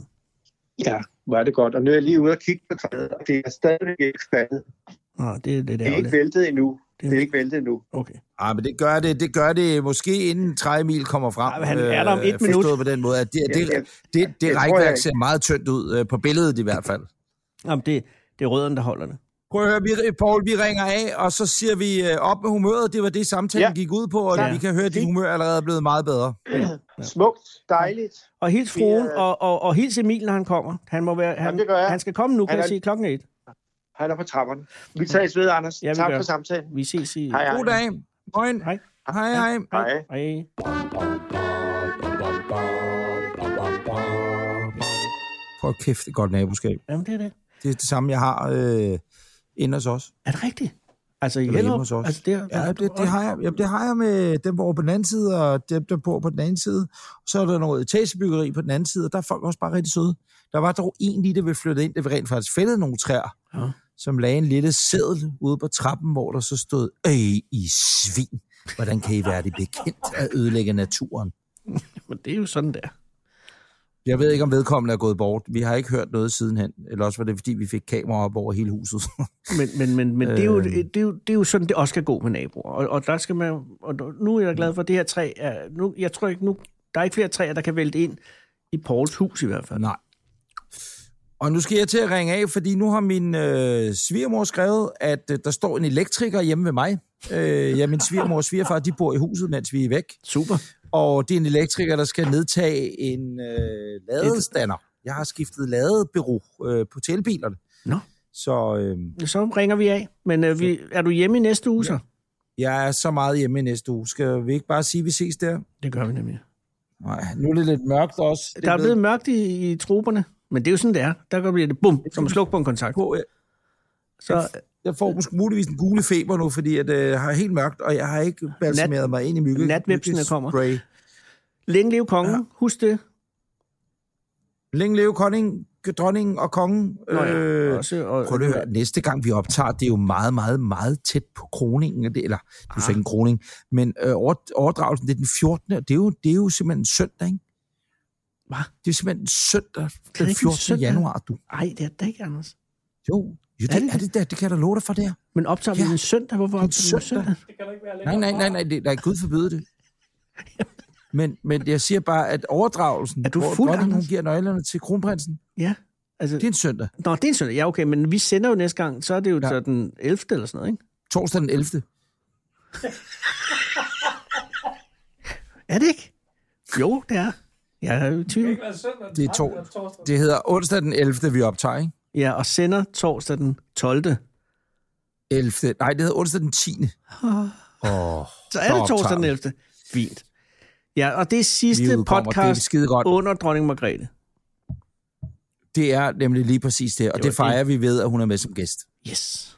D: Ja, hvor er det godt. Og nu er jeg lige ude og kigge på træet, og det er stadigvæk ikke faldet.
A: Nå, det er lidt
D: Det er ikke væltet endnu.
A: Det-
D: Det er ikke væltet endnu.
A: Okay.
B: Ah, men det gør det, det gør det måske inden 30 mil kommer frem.
A: Ej, men han er der om et
B: øh,
A: minut.
B: På den måde, at det, det,
D: Ja,
B: det, det, det
D: tror,
B: rækværk ser meget tyndt ud, øh, på billedet i hvert fald.
A: Jamen, det, det er rødderne, der holder det.
B: Prøv at høre, vi, Paul, vi ringer af, og så siger vi øh, op med humøret. Det var det, samtalen
D: Ja.
B: ja. gik ud på, og
A: Ja.
B: ja. vi kan høre, at dit humør allerede er blevet meget bedre.
D: Smukt, dejligt.
A: Og hils
D: Vi
A: fruen,
D: er-
A: og, og, og hils Emil, når han kommer. Han, må være, han,
D: Jamen, jeg.
A: han skal komme nu, kan
D: Han
A: jeg
D: er-
A: sige, klokken er et.
D: Han er på trapperne. Vi tages ved, Anders.
A: Ja, vi
D: tak
A: gør.
D: for samtalen.
A: Vi ses i...
D: Hej, hej.
B: God dag. Moin.
A: Hej.
B: Hej, hej.
D: Hej.
A: Hej.
B: Prøv at kæft, det er godt naboskab.
A: Jamen, det er det.
B: Det er det samme, jeg har øh, inde hos os.
A: Er det rigtigt? Altså, i Hellerup?
B: hos os.
A: Altså, det,
B: Ja, det, det, har jeg, jamen, det har jeg med dem, der bor på den anden side, og dem, der bor på den anden side. Så er der noget etagebyggeri på den anden side, og der er folk også bare rigtig søde. Der var dog en lige, der ville flytte ind, der vil rent faktisk fældede nogle træer,
A: Ja.
B: som lagde en lille seddel ude på trappen, hvor der så stod, Øj, I svin, hvordan kan I være det bekendt at ødelægge naturen?
A: Men det er jo sådan der.
B: Jeg ved ikke, om vedkommende er gået bort. Vi har ikke hørt noget sidenhen. Eller også var det, fordi vi fik kamera op over hele huset.
A: Men, men, men, men det, er jo,
B: Øh.
A: det, er jo, det er jo sådan, det også skal gå med naboer. Og, og der skal man, og nu er jeg glad for, at det her træ er... Nu, jeg tror ikke, nu, der er ikke flere træer, der kan vælte ind i Pauls hus i hvert fald.
B: Nej. Og nu skal jeg til at ringe af, fordi nu har min øh, svigermor skrevet, at øh, der står en elektriker hjemme ved mig. Øh, ja, min svigermor og svigerfar, de bor i huset, mens vi er væk.
A: Super.
B: Og det er en elektriker, der skal nedtage en øh, ladestander. Jeg har skiftet ladebureau øh, på tilbilerne.
A: Nå.
B: Så øh,
A: Så ringer vi af. Men øh, vi, er du hjemme i næste uge, så?
B: jeg er så meget hjemme i næste uge. Skal vi ikke bare sige, at vi ses der?
A: Det gør vi nemlig.
B: Nej, nu er det lidt mørkt også. Det
A: Der er blevet mørkt i, i troberne, men det er jo sådan, det er. Der kan blive det bum, som at slukke på en kontakt.
B: på.
A: Så
B: Jeg får måske muligvis en gule feber nu, fordi at, øh, har helt mørkt, og jeg har ikke balsameret mig ind i mygge.
A: Natvipsene kommer. Længe leve kongen. Ja. Husk det.
B: Længe leve kongen, dronningen og kongen.
A: Nå ja,
B: Øh,
A: også, og,
B: Prøv at høre, næste gang vi optager, det er jo meget, meget, meget tæt på kroningen. Det, eller, er så ikke en kroning, men øh, over, overdragelsen, det er den 14. og Det er jo, det er jo simpelthen en søndag, ikke?
A: Hvad?
B: Det er simpelthen en søndag, den
A: ikke en
B: 14.
A: søndag?
B: januar, du.
A: Ej, det er det ikke, Anders.
B: Jo, jo det,
A: Er det
B: det, er det, der, det kan jeg da love dig for, det her.
A: Men optager vi
B: Ja.
A: en søndag? Hvorfor optager vi en søndag?
B: søndag. Nej, nej, nej, nej, det, nej, Gud forbyde det. Men, men jeg siger bare, at overdragelsen,
A: Er du
B: hvor
A: fuld,
B: dronningen, hun giver nøglerne til kronprinsen,
A: Ja. Altså,
B: det er en søndag.
A: Nå, det er en søndag. Ja, okay, men vi sender jo næste gang, så er det jo
B: Ja.
A: så den 11. eller sådan noget, ikke?
B: Torsdag den 11.
A: Er det ikke? Jo, det er. Jeg er jo i tvivl.
B: Det er to, det hedder onsdag den 11. vi optager, ikke?
A: Ja, og sender torsdag den 12.
B: 11. Nej, det hedder onsdag den 10. Åh, oh,
A: Så er det torsdag den 11. Fint. Ja, og det er sidste
B: udkommer. Det er
A: podcast under dronning Margrethe.
B: Det er nemlig lige præcis det, og
A: Det
B: det,
A: var
B: det fejrer vi ved, at hun er med som gæst.
A: Yes.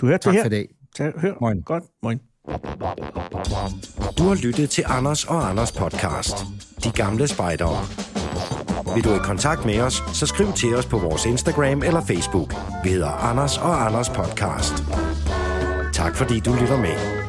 A: Du hørte
B: Tak
A: det
B: for
A: her?
B: i dag.
A: Tak, hør.
B: Moin.
A: Godt. Moin.
C: Du har lyttet til Anders og Anders podcast. De gamle spejdere. Vil du i kontakt med os, så skriv til os på vores Instagram eller Facebook. Vi hedder Anders og Anders podcast. Tak fordi du lytter med.